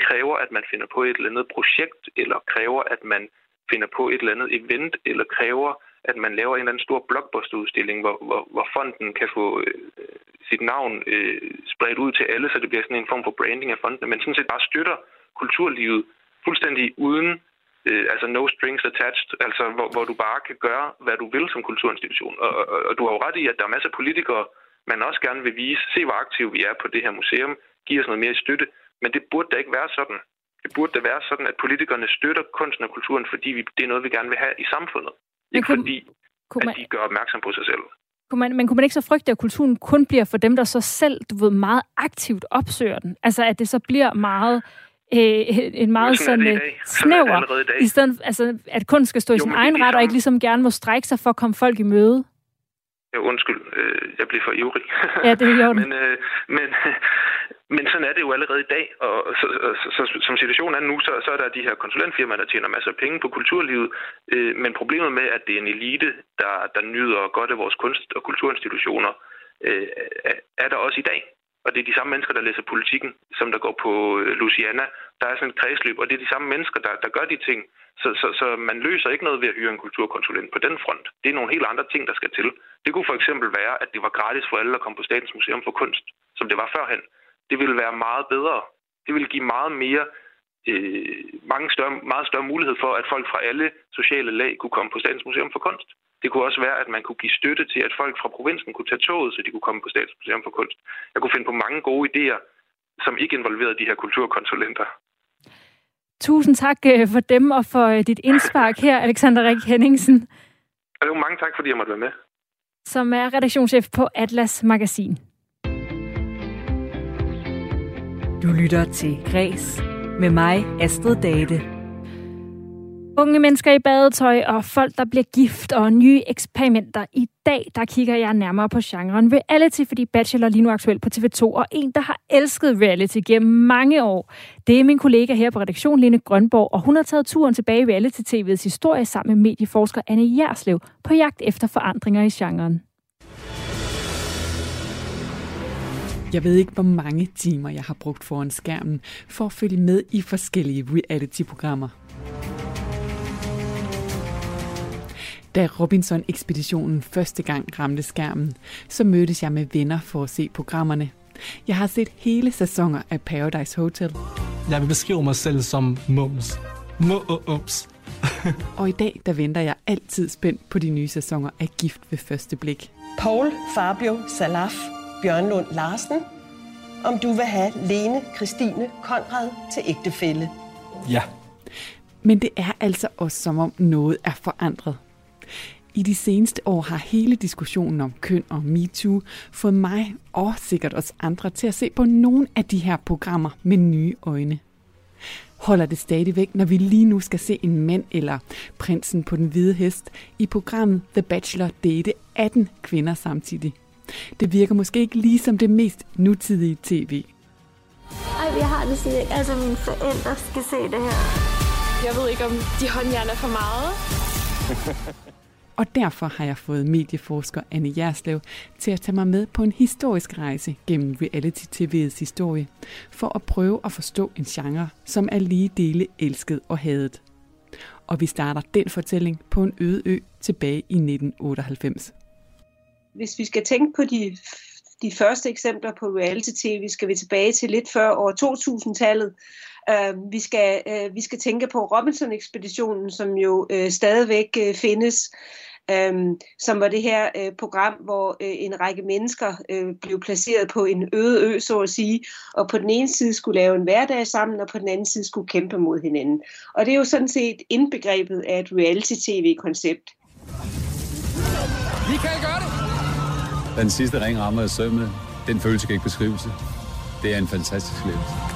kræver, at man finder på et eller andet projekt, eller kræver, at man finder på et eller andet event, eller kræver, at man laver en eller anden stor blockbusterudstilling, hvor, hvor, hvor fonden kan få øh, sit navn øh, spredt ud til alle, så det bliver sådan en form for branding af fonden, men sådan set bare støtter kulturlivet fuldstændig uden øh, altså no strings attached, altså hvor, hvor du bare kan gøre, hvad du vil som kulturinstitution. Og, og, og du har jo ret i, at der er masser af politikere, man også gerne vil vise, se hvor aktive vi er på det her museum, give os noget mere støtte, men det burde da ikke være sådan. Det burde da være sådan, at politikerne støtter kunsten og kulturen, fordi vi, det er noget, vi gerne vil have i samfundet. Ikke kunne, fordi, kunne man, at de gør opmærksom på sig selv. Kunne man, men kunne man ikke så frygte, at kulturen kun bliver for dem, der så selv du ved, meget aktivt opsøger den? Altså, at det så bliver meget øh, en meget sådan, sådan øh, snæver, i stedet altså, at kun skal stå i jo, sin egen ret, og ikke ligesom gerne må strække sig for at komme folk i møde. Ja, undskyld, øh, jeg bliver for ivrig. Ja, det er jo men, øh, men, men sådan er det jo allerede i dag, og så, så, så, som situationen er nu, så, så er der de her konsulentfirmaer, der tjener masser af penge på kulturlivet, øh, men problemet med, at det er en elite, der, der nyder godt af vores kunst- og kulturinstitutioner, øh, er der også i dag. Og det er de samme mennesker, der læser politikken, som der går på øh, Luciana. Der er sådan et kredsløb, og det er de samme mennesker, der, der gør de ting. Så, så, så man løser ikke noget ved at hyre en kulturkonsulent på den front. Det er nogle helt andre ting, der skal til. Det kunne for eksempel være, at det var gratis for alle at komme på Statens Museum for Kunst, som det var førhen. Det ville være meget bedre. Det ville give meget mere øh, mange større, meget større mulighed for, at folk fra alle sociale lag kunne komme på Statens Museum for Kunst. Det kunne også være, at man kunne give støtte til, at folk fra provinsen kunne tage toget, så de kunne komme på Statens Museum for Kunst. Jeg kunne finde på mange gode idéer, som ikke involverede de her kulturkonsulenter. Tusind tak øh, for dem og for øh, dit indspark her, Alexander Rik Henningsen. Jo, mange tak, fordi jeg måtte være med. Som er redaktionschef på Atlas Magasin. Du lytter til Græs med mig, Astrid Date. Unge mennesker i badetøj og folk, der bliver gift og nye eksperimenter. I dag, der kigger jeg nærmere på genren reality, fordi Bachelor lige nu er aktuel på TV2, og en, der har elsket reality gennem mange år. Det er min kollega her på redaktion, Lene Grønborg, og hun har taget turen tilbage i reality-tv'ets historie sammen med medieforsker Anne Jerslev på jagt efter forandringer i genren. Jeg ved ikke, hvor mange timer jeg har brugt foran skærmen for at følge med i forskellige reality-programmer. Da Robinson-ekspeditionen første gang ramte skærmen, så mødtes jeg med venner for at se programmerne. Jeg har set hele sæsoner af Paradise Hotel. Jeg vil beskrive mig selv som mums. Mums. og i dag, der venter jeg altid spændt på de nye sæsoner af Gift ved første blik. Paul Fabio Salaf Bjørnlund Larsen, om du vil have Lene Christine Konrad til ægtefælle. Ja. Men det er altså også som om noget er forandret. I de seneste år har hele diskussionen om køn og MeToo fået mig og sikkert også andre til at se på nogle af de her programmer med nye øjne. Holder det stadigvæk, når vi lige nu skal se en mand eller prinsen på den hvide hest i programmet The Bachelor date 18 kvinder samtidig? Det virker måske ikke lige som det mest nutidige tv. Ej, jeg har det sådan, at altså mine forældre skal se det her. Jeg ved ikke, om de håndjern er for meget. Og derfor har jeg fået medieforsker Anne Jerslev til at tage mig med på en historisk rejse gennem reality-tv'ets historie, for at prøve at forstå en genre, som er lige dele elsket og hadet. Og vi starter den fortælling på en øde ø tilbage i 1998. Hvis vi skal tænke på de, de første eksempler på reality-tv, skal vi tilbage til lidt før år 2000-tallet, Uh, vi, skal, uh, vi skal tænke på Robinson-ekspeditionen, som jo uh, stadigvæk uh, findes, um, som var det her uh, program, hvor uh, en række mennesker uh, blev placeret på en øde ø, så at sige, og på den ene side skulle lave en hverdag sammen, og på den anden side skulle kæmpe mod hinanden. Og det er jo sådan set indbegrebet af et reality-tv-koncept. Vi kan gøre det! Den sidste ring rammer i sømmet. Den følelse kan ikke beskrives. Det er en fantastisk oplevelse.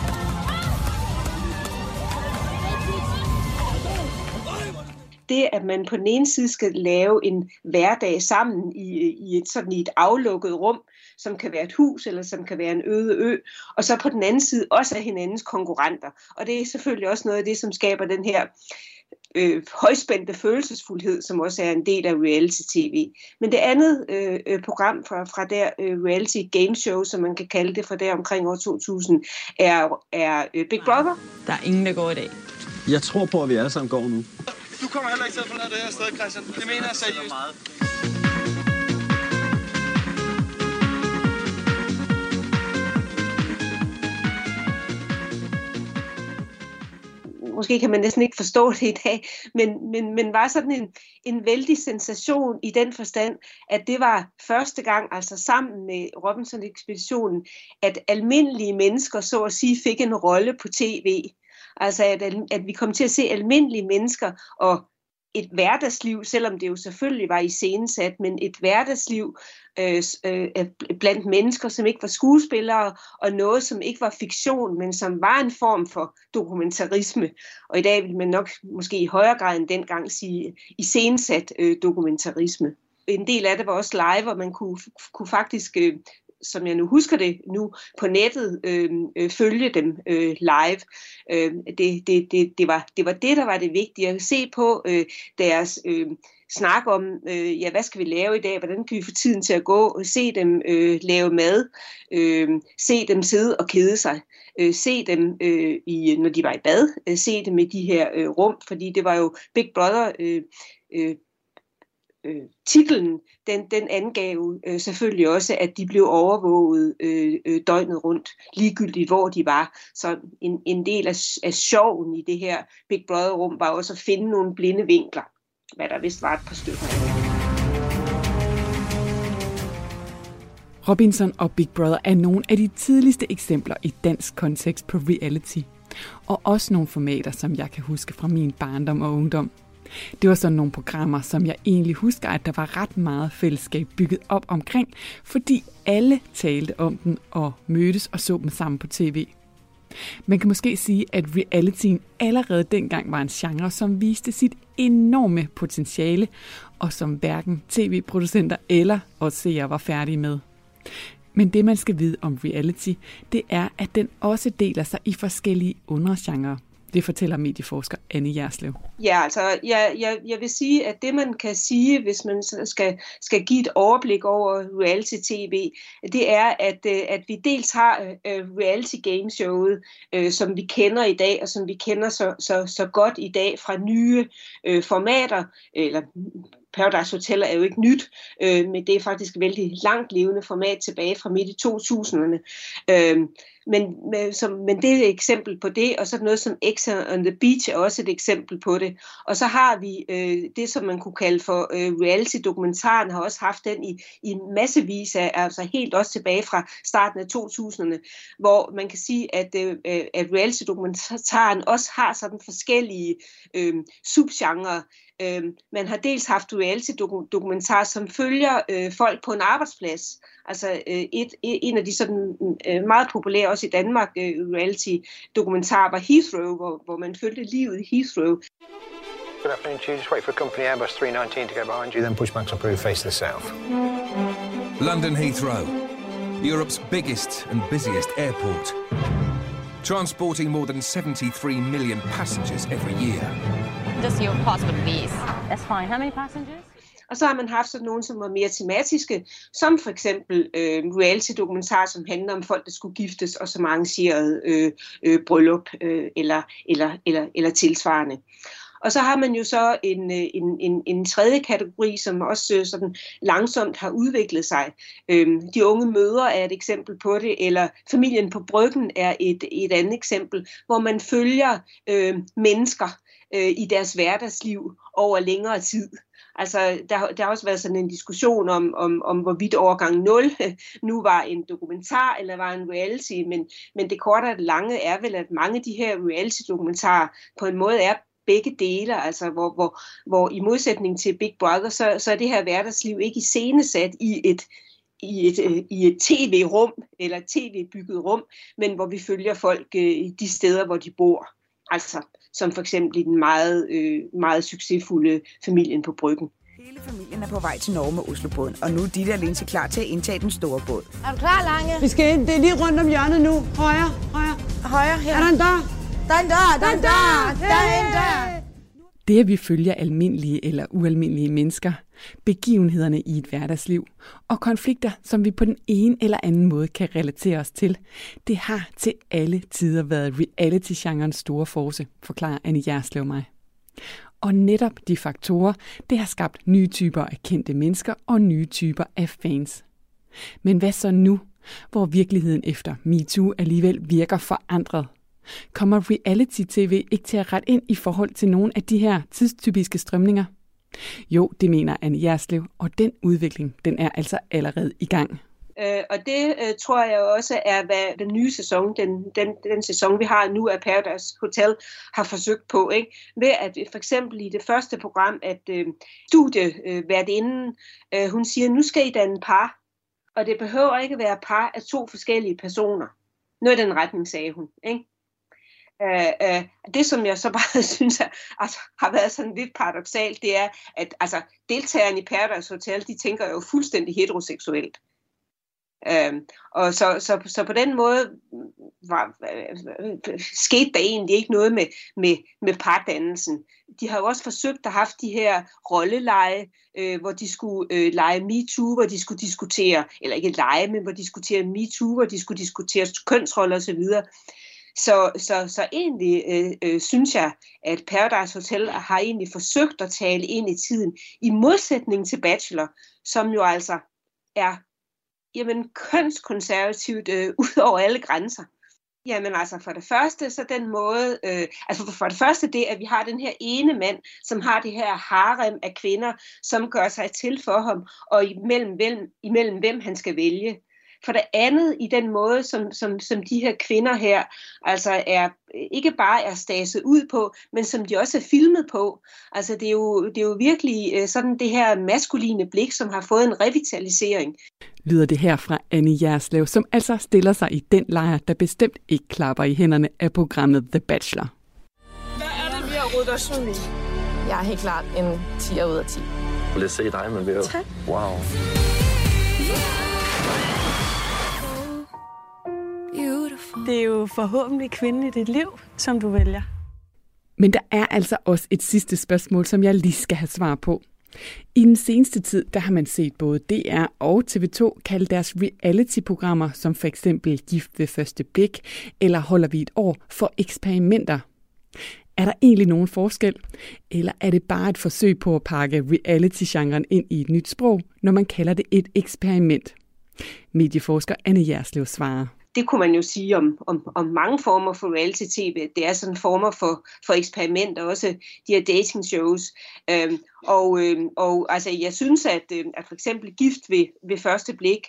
Det, at man på den ene side skal lave en hverdag sammen i, i et sådan i et aflukket rum, som kan være et hus eller som kan være en øde ø, og så på den anden side også af hinandens konkurrenter. Og det er selvfølgelig også noget af det, som skaber den her øh, højspændte følelsesfuldhed, som også er en del af reality-tv. Men det andet øh, øh, program fra, fra der øh, reality game show, som man kan kalde det fra der omkring år 2000, er, er øh, Big Brother. Der er ingen, der går i dag. Jeg tror på, at vi alle sammen går nu. Du kommer heller ikke til at forlade det her sted, Christian. Det mener jeg seriøst. Måske kan man næsten ikke forstå det i dag, men, men, men var sådan en, en vældig sensation i den forstand, at det var første gang, altså sammen med Robinson-ekspeditionen, at almindelige mennesker så at sige fik en rolle på tv. Altså at, at vi kom til at se almindelige mennesker og et hverdagsliv, selvom det jo selvfølgelig var iscenesat, men et hverdagsliv øh, øh, blandt mennesker, som ikke var skuespillere, og noget, som ikke var fiktion, men som var en form for dokumentarisme. Og i dag vil man nok måske i højere grad end dengang sige iscenesat øh, dokumentarisme. En del af det var også live, og man kunne, kunne faktisk øh, som jeg nu husker det nu, på nettet øh, øh, følge dem øh, live. Øh, det, det, det, det, var, det var det, der var det vigtige, at se på øh, deres øh, snak om, øh, ja, hvad skal vi lave i dag, hvordan kan vi få tiden til at gå, se dem øh, lave mad, øh, se dem sidde og kede sig, øh, se dem, øh, i, når de var i bad, øh, se dem i de her øh, rum, fordi det var jo Big Brother øh, øh, øh, titlen, den, den angav øh, selvfølgelig også, at de blev overvåget øh, øh, døgnet rundt, ligegyldigt hvor de var. Så en, en del af, af sjoven i det her Big Brother-rum var også at finde nogle blinde vinkler, hvad der vist var et par stykker Robinson og Big Brother er nogle af de tidligste eksempler i dansk kontekst på reality. Og også nogle formater, som jeg kan huske fra min barndom og ungdom. Det var sådan nogle programmer, som jeg egentlig husker, at der var ret meget fællesskab bygget op omkring, fordi alle talte om den og mødtes og så dem sammen på tv. Man kan måske sige, at realityen allerede dengang var en genre, som viste sit enorme potentiale, og som hverken tv-producenter eller os seere var færdige med. Men det, man skal vide om reality, det er, at den også deler sig i forskellige undergenre. Det fortæller medieforsker Anne Jerslev. Ja, altså jeg, jeg, jeg vil sige, at det man kan sige, hvis man skal, skal give et overblik over reality-tv, det er, at, øh, at vi dels har uh, reality game showet, uh, som vi kender i dag, og som vi kender så, så, så godt i dag fra nye uh, formater, eller Paradise Hotel er jo ikke nyt, øh, men det er faktisk et vældig langt levende format tilbage fra midt i 2000'erne. Øh, men, men, som, men det er et eksempel på det, og så noget som X on the Beach er også et eksempel på det. Og så har vi øh, det, som man kunne kalde for øh, reality-dokumentaren, har også haft den i, i massevis af, altså helt også tilbage fra starten af 2000'erne, hvor man kan sige, at, øh, at reality-dokumentaren også har sådan forskellige øh, subgenre. Øh, man har dels haft reality-dokumentar, som følger øh, folk på en arbejdsplads. Altså øh, et, en af de sådan øh, meget populære også i Danmark øh, reality-dokumentar var Heathrow, hvor, hvor man følte livet i Heathrow. Good afternoon you. Just wait for company Airbus 319 to go behind you, then push back to approve, face the south. London Heathrow, Europe's biggest and busiest airport. Transporting more than 73 million passengers every year. Does your passport please? That's fine. How many passengers? Og så har man haft sådan nogle, som var mere tematiske, som for eksempel øh, reality-dokumentar, som handler om folk, der skulle giftes, og som arrangerede øh, øh, bryllup øh, eller, eller, eller, eller tilsvarende. Og så har man jo så en, øh, en, en, en tredje kategori, som også øh, sådan langsomt har udviklet sig. Øhm, de unge mødre er et eksempel på det, eller familien på bryggen er et, et andet eksempel, hvor man følger øh, mennesker øh, i deres hverdagsliv over længere tid. Altså, der, der har også været sådan en diskussion om, om, om hvorvidt overgang 0 nu var en dokumentar eller var en reality, men, men det korte og det lange er vel, at mange af de her reality-dokumentarer på en måde er begge dele, altså hvor, hvor, hvor i modsætning til Big Brother, så, så er det her hverdagsliv ikke iscenesat i et, i et, øh, i et tv-rum eller tv-bygget rum, men hvor vi følger folk øh, de steder, hvor de bor. Altså som for eksempel i den meget, øh, meget succesfulde familien på Bryggen. Hele familien er på vej til Norge med Oslobåden, og nu er Ditte og Linse klar til at indtage den store båd. Er du klar, Lange? Vi skal ind. Det er lige rundt om hjørnet nu. Højre, højre. Højre her. Er der en dør? Der er en dør, der er en dør, der er en dør. Det, at vi følger almindelige eller ualmindelige mennesker, begivenhederne i et hverdagsliv og konflikter, som vi på den ene eller anden måde kan relatere os til, det har til alle tider været reality-genrens store force, forklarer Anne Jerslev mig. Og netop de faktorer, det har skabt nye typer af kendte mennesker og nye typer af fans. Men hvad så nu, hvor virkeligheden efter MeToo alligevel virker forandret Kommer reality-tv ikke til at rette ind i forhold til nogle af de her tidstypiske strømninger? Jo, det mener Anne Jerslev, og den udvikling, den er altså allerede i gang. Øh, og det øh, tror jeg også er, hvad den nye sæson, den, den, den sæson, vi har nu af Paradise Hotel, har forsøgt på. Ikke? Ved at øh, for eksempel i det første program, at øh, studieværtinden, øh, øh, hun siger, nu skal I danne par, og det behøver ikke være par af to forskellige personer. Noget i den retning, sagde hun. Ikke? Øh, øh, det, som jeg så bare synes er, altså, har været sådan lidt paradoxalt, det er, at altså, deltagerne i Paradise Hotel, de tænker jo fuldstændig heteroseksuelt. Øh, og så, så, så på den måde mm, var, skete der egentlig ikke noget med, med, med pardannelsen. De har jo også forsøgt at have de her rolleleje, øh, hvor de skulle øh, lege MeToo, hvor de skulle diskutere, eller ikke lege, men hvor de diskutere MeToo, hvor de skulle diskutere kønsroller osv. Så, så, så egentlig øh, øh, synes jeg, at Paradise Hotel har egentlig forsøgt at tale ind i tiden, i modsætning til Bachelor, som jo altså er jamen, kønskonservativt øh, ud over alle grænser. Jamen altså for det første, så den måde, øh, altså for det første det, at vi har den her ene mand, som har det her harem af kvinder, som gør sig til for ham, og imellem, imellem, imellem hvem han skal vælge. For det andet i den måde, som, som, som de her kvinder her altså er ikke bare er staset ud på, men som de også er filmet på. Altså det er jo, det er jo virkelig øh, sådan det her maskuline blik, som har fået en revitalisering. Lyder det her fra Annie Jerslev, som altså stiller sig i den lejr, der bestemt ikke klapper i hænderne af programmet The Bachelor. Hvad er det, vi har rodet os ud i? Jeg er helt klart en 10 ud af 10. Lad os se dig, men vi er Tak. Wow. Det er jo forhåbentlig kvinden i dit liv, som du vælger. Men der er altså også et sidste spørgsmål, som jeg lige skal have svar på. I den seneste tid, der har man set både DR og TV2 kalde deres reality-programmer, som for eksempel Gift ved første blik, eller Holder vi et år, for eksperimenter. Er der egentlig nogen forskel? Eller er det bare et forsøg på at pakke reality-genren ind i et nyt sprog, når man kalder det et eksperiment? Medieforsker Anne Jerslev svarer det kunne man jo sige om, om, om mange former for reality-tv. Det er sådan former for, for eksperimenter, også de her dating shows. Øhm, og, øhm, og altså, jeg synes, at, øhm, at for eksempel Gift ved, ved første blik,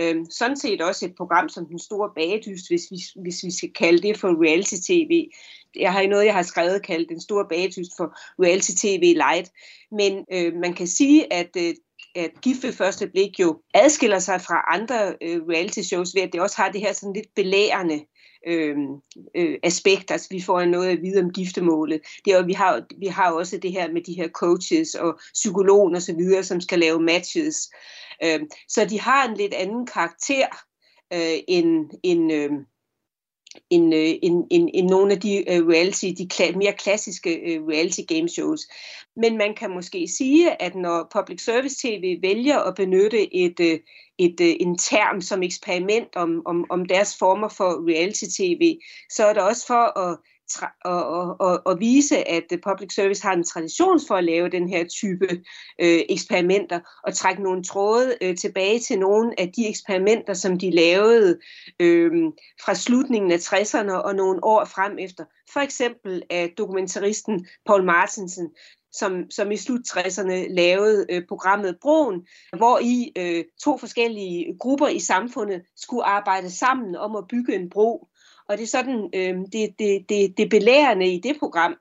øhm, sådan set også et program som Den Store Bagedyst, hvis vi, hvis vi skal kalde det for reality-tv. Jeg har noget, jeg har skrevet kaldt Den Store Bagedyst for reality-tv light. Men øh, man kan sige, at øh, at gift ved første blik jo adskiller sig fra andre øh, reality shows ved, at det også har det her sådan lidt belærende øh, øh, aspekt. Altså vi får noget at vide om giftemålet. Det er, vi, har, vi har også det her med de her coaches og psykologer og så videre, som skal lave matches. Øh, så de har en lidt anden karakter øh, end, end øh, end, øh, end, end, end nogle af de øh, reality, de kla- mere klassiske øh, reality game shows. Men man kan måske sige, at når public service TV vælger at benytte et, uh, et, uh, en term som eksperiment om, om, om deres former for reality TV, så er det også for at og, og, og, og vise, at public service har en tradition for at lave den her type øh, eksperimenter, og trække nogle tråde øh, tilbage til nogle af de eksperimenter, som de lavede øh, fra slutningen af 60'erne og nogle år frem efter. For eksempel af dokumentaristen Paul Martinsen, som, som i slut 60'erne lavede øh, programmet Broen, hvor i øh, to forskellige grupper i samfundet skulle arbejde sammen om at bygge en bro. Og det er sådan, øh, det, det, det, det belærende i det program,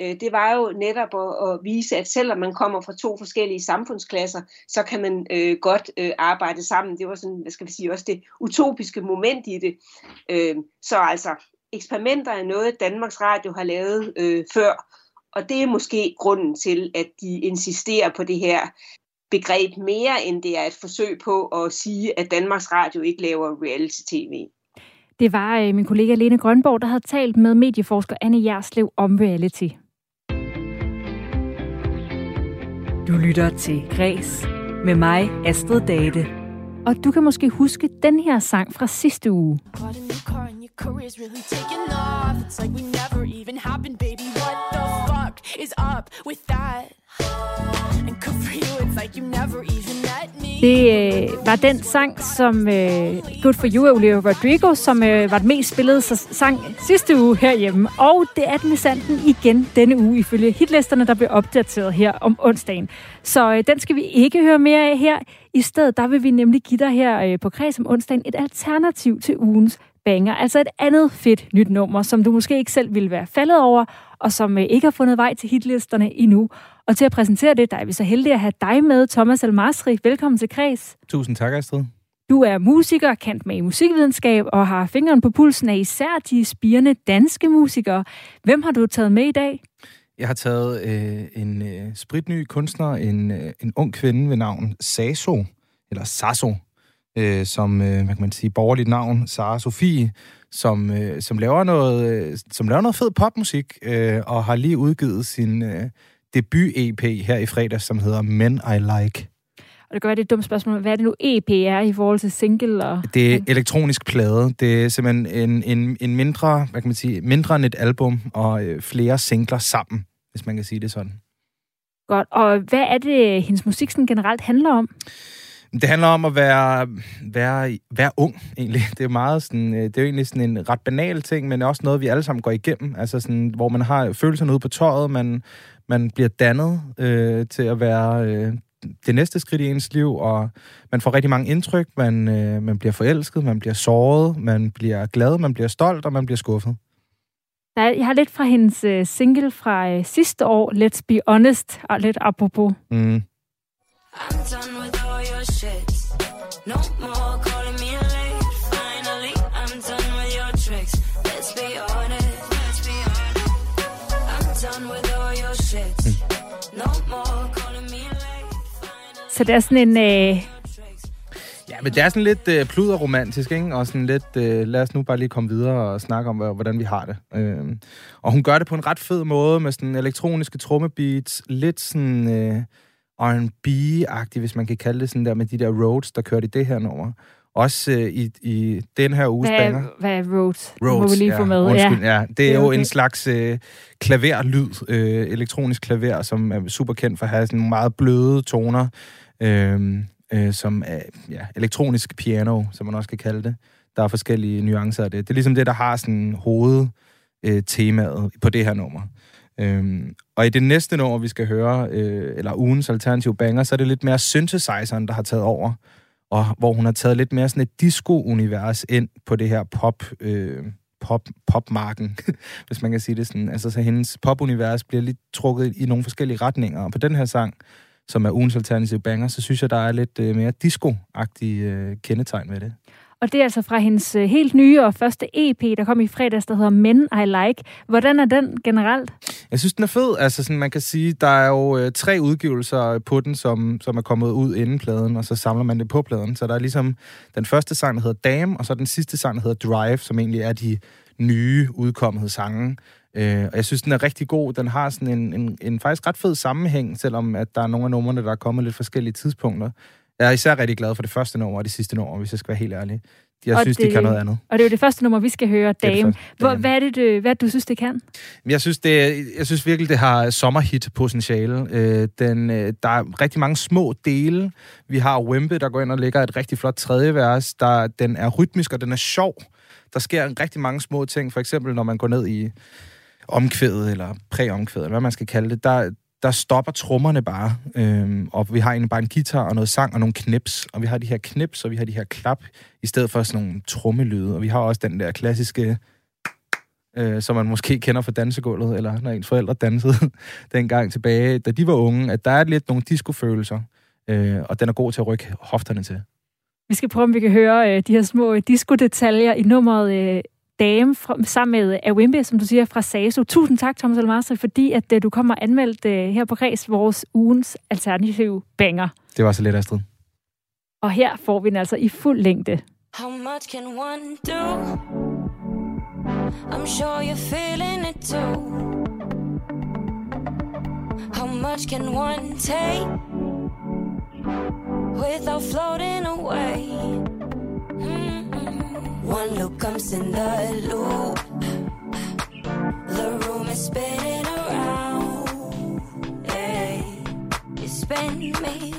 øh, det var jo netop at, at vise, at selvom man kommer fra to forskellige samfundsklasser, så kan man øh, godt øh, arbejde sammen. Det var sådan, hvad skal vi sige, også det utopiske moment i det. Øh, så altså, eksperimenter er noget, Danmarks Radio har lavet øh, før, og det er måske grunden til, at de insisterer på det her begreb mere, end det er et forsøg på at sige, at Danmarks Radio ikke laver reality-tv. Det var øh, min kollega Lene Grønborg, der havde talt med medieforsker Anne Jerslev om reality. Du lytter til Græs med mig, Astrid Date. Og du kan måske huske den her sang fra sidste uge. is up with that? And good for you, it's like you never even det øh, var den sang, som øh, Good For You af Olivia Rodrigo, som øh, var den mest spillede sang sidste uge herhjemme. Og det er den i sanden igen denne uge, ifølge hitlisterne, der blev opdateret her om onsdagen. Så øh, den skal vi ikke høre mere af her. I stedet der vil vi nemlig give dig her øh, på Kreds om onsdagen et alternativ til ugens banger. Altså et andet fedt nyt nummer, som du måske ikke selv ville være faldet over, og som øh, ikke har fundet vej til hitlisterne endnu. Og til at præsentere det, der er vi så heldige at have dig med, Thomas Almasri. Velkommen til Kreds. Tusind tak, Astrid. Du er musiker, kendt med i musikvidenskab, og har fingeren på pulsen af især de spirende danske musikere. Hvem har du taget med i dag? Jeg har taget øh, en øh, spritny kunstner, en, øh, en ung kvinde ved navn Saso, eller Sasso, øh, som, øh, hvad kan man sige, borgerligt navn, Sara Sofie, som, øh, som, laver noget, øh, som laver noget fed popmusik, øh, og har lige udgivet sin øh, debut-EP her i fredag, som hedder Men I Like. Og det kan være, det er et dumt spørgsmål. Hvad er det nu EP er i forhold til single? Og... Det er elektronisk plade. Det er simpelthen en, en, en mindre, hvad kan man sige, mindre end et album, og øh, flere singler sammen, hvis man kan sige det sådan. Godt. Og hvad er det, hendes musik sådan generelt handler om? Det handler om at være, være, være ung, egentlig. Det er meget sådan, øh, det er jo egentlig sådan en ret banal ting, men også noget, vi alle sammen går igennem. Altså sådan, hvor man har følelserne ude på tøjet, man, man bliver dannet øh, til at være øh, det næste skridt i ens liv, og man får rigtig mange indtryk. Man, øh, man bliver forelsket, man bliver såret, man bliver glad, man bliver stolt, og man bliver skuffet. Jeg har lidt fra hendes øh, single fra øh, sidste år, Let's Be Honest, og lidt apropos. Mm. No more calling me late. Finally, I'm done with your tricks. Let's be honest. Let's be honest. I'm done with all your shit. No more calling me late. Så det er sådan en... Øh... Ja, men det er sådan lidt øh, pluderromantisk, ikke? Og sådan lidt, øh, lad os nu bare lige komme videre og snakke om, hvordan vi har det. Øh, og hun gør det på en ret fed måde, med sådan elektroniske trommebeats, lidt sådan... Øh, R&B-agtig, hvis man kan kalde det sådan der, med de der roads, der kørte i det her nummer. også øh, i, i den her uges Hvad banger. er, hvad er Rhodes? Rhodes, Må vi lige ja, få med. Undskyld, ja. Det er Det er jo okay. en slags øh, klaverlyd, øh, elektronisk klaver, som er super kendt for at have sådan nogle meget bløde toner, øh, øh, som er ja, elektronisk piano, som man også kan kalde det. Der er forskellige nuancer af det. Det er ligesom det, der har sådan hoved øh, på det her nummer. Øhm, og i det næste nummer, vi skal høre, øh, eller ugens alternative banger, så er det lidt mere synthesizeren, der har taget over, og hvor hun har taget lidt mere sådan et disco-univers ind på det her pop, øh, pop, popmarken, hvis man kan sige det sådan. Altså, så hendes pop-univers bliver lidt trukket i nogle forskellige retninger, og på den her sang, som er ugens alternative banger, så synes jeg, der er lidt øh, mere disco-agtige øh, kendetegn ved det. Og det er altså fra hendes øh, helt nye og første EP, der kom i fredags, der hedder Men I Like. Hvordan er den generelt? Jeg synes, den er fed. Altså, sådan, man kan sige, der er jo øh, tre udgivelser på den, som, som er kommet ud inden pladen, og så samler man det på pladen. Så der er ligesom den første sang, der hedder Dame, og så den sidste sang, der hedder Drive, som egentlig er de nye udkommede sange. Øh, og jeg synes, den er rigtig god. Den har sådan en, en, en faktisk ret fed sammenhæng, selvom at der er nogle af numrene, der er kommet lidt forskellige tidspunkter. Jeg er især rigtig glad for det første nummer og det sidste nummer, hvis jeg skal være helt ærlig. Jeg Og synes, det, de kan noget andet. Og det er jo det første nummer, vi skal høre, er det Dame. første, Hvor, hvad er det, du, hvad du synes, det kan? Jeg synes, det, jeg synes virkelig, det har sommerhit-potentiale. Øh, den, øh, der er rigtig mange små dele. Vi har Wembe, der går ind og lægger et rigtig flot tredje vers. Der, den er rytmisk, og den er sjov. Der sker rigtig mange små ting. For eksempel, når man går ned i omkvædet, eller præomkvædet, eller hvad man skal kalde det, der, der stopper trommerne bare. Øhm, og vi har egentlig bare en guitar og noget sang og nogle knips. Og vi har de her knips, og vi har de her klap, i stedet for sådan nogle trommelyde. Og vi har også den der klassiske øh, som man måske kender fra dansegulvet, eller når ens forældre dansede dengang tilbage, da de var unge, at der er lidt nogle discofølelser, øh, og den er god til at rykke hofterne til. Vi skal prøve, om vi kan høre øh, de her små disco-detaljer i nummeret øh, Dame fra, sammen med Awimbe, som du siger, fra Saso. Tusind tak, Thomas Almastri, fordi at øh, du kommer anmeldt øh, her på Græs vores ugens alternative banger. Det var så lidt, Astrid. Og her får vi den altså i fuld længde. How much can one do? I'm sure you're feeling it too. How much can one take without floating away? Mm-mm. One look comes in the loop. The room is spinning around. Hey, you spin me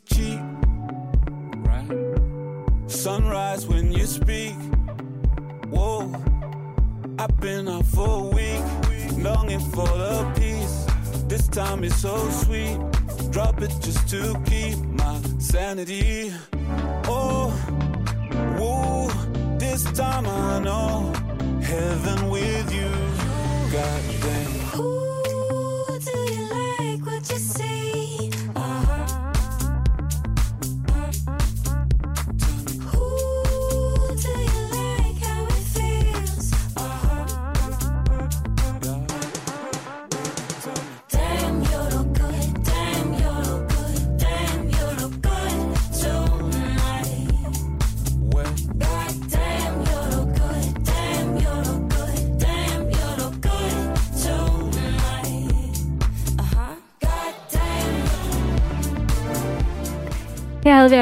cheap. Right. Sunrise when you speak. Whoa, I've been out for a week, longing for the peace. This time is so sweet. Drop it just to keep my sanity. Oh, whoa, this time I know heaven with you. God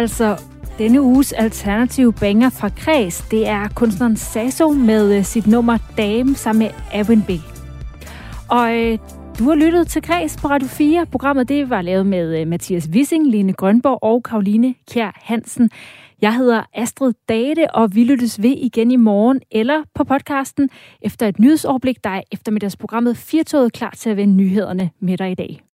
altså denne uges alternative banger fra Kreds. Det er kunstneren Sasso med øh, sit nummer Dame sammen med Avin B. Og øh, du har lyttet til Kreds på Radio 4. Programmet det var lavet med øh, Mathias Wissing, Line Grønborg og Karoline Kjær Hansen. Jeg hedder Astrid Date, og vi lyttes ved igen i morgen eller på podcasten efter et nyhedsoverblik, der er eftermiddagsprogrammet Firtoget klar til at vende nyhederne med dig i dag.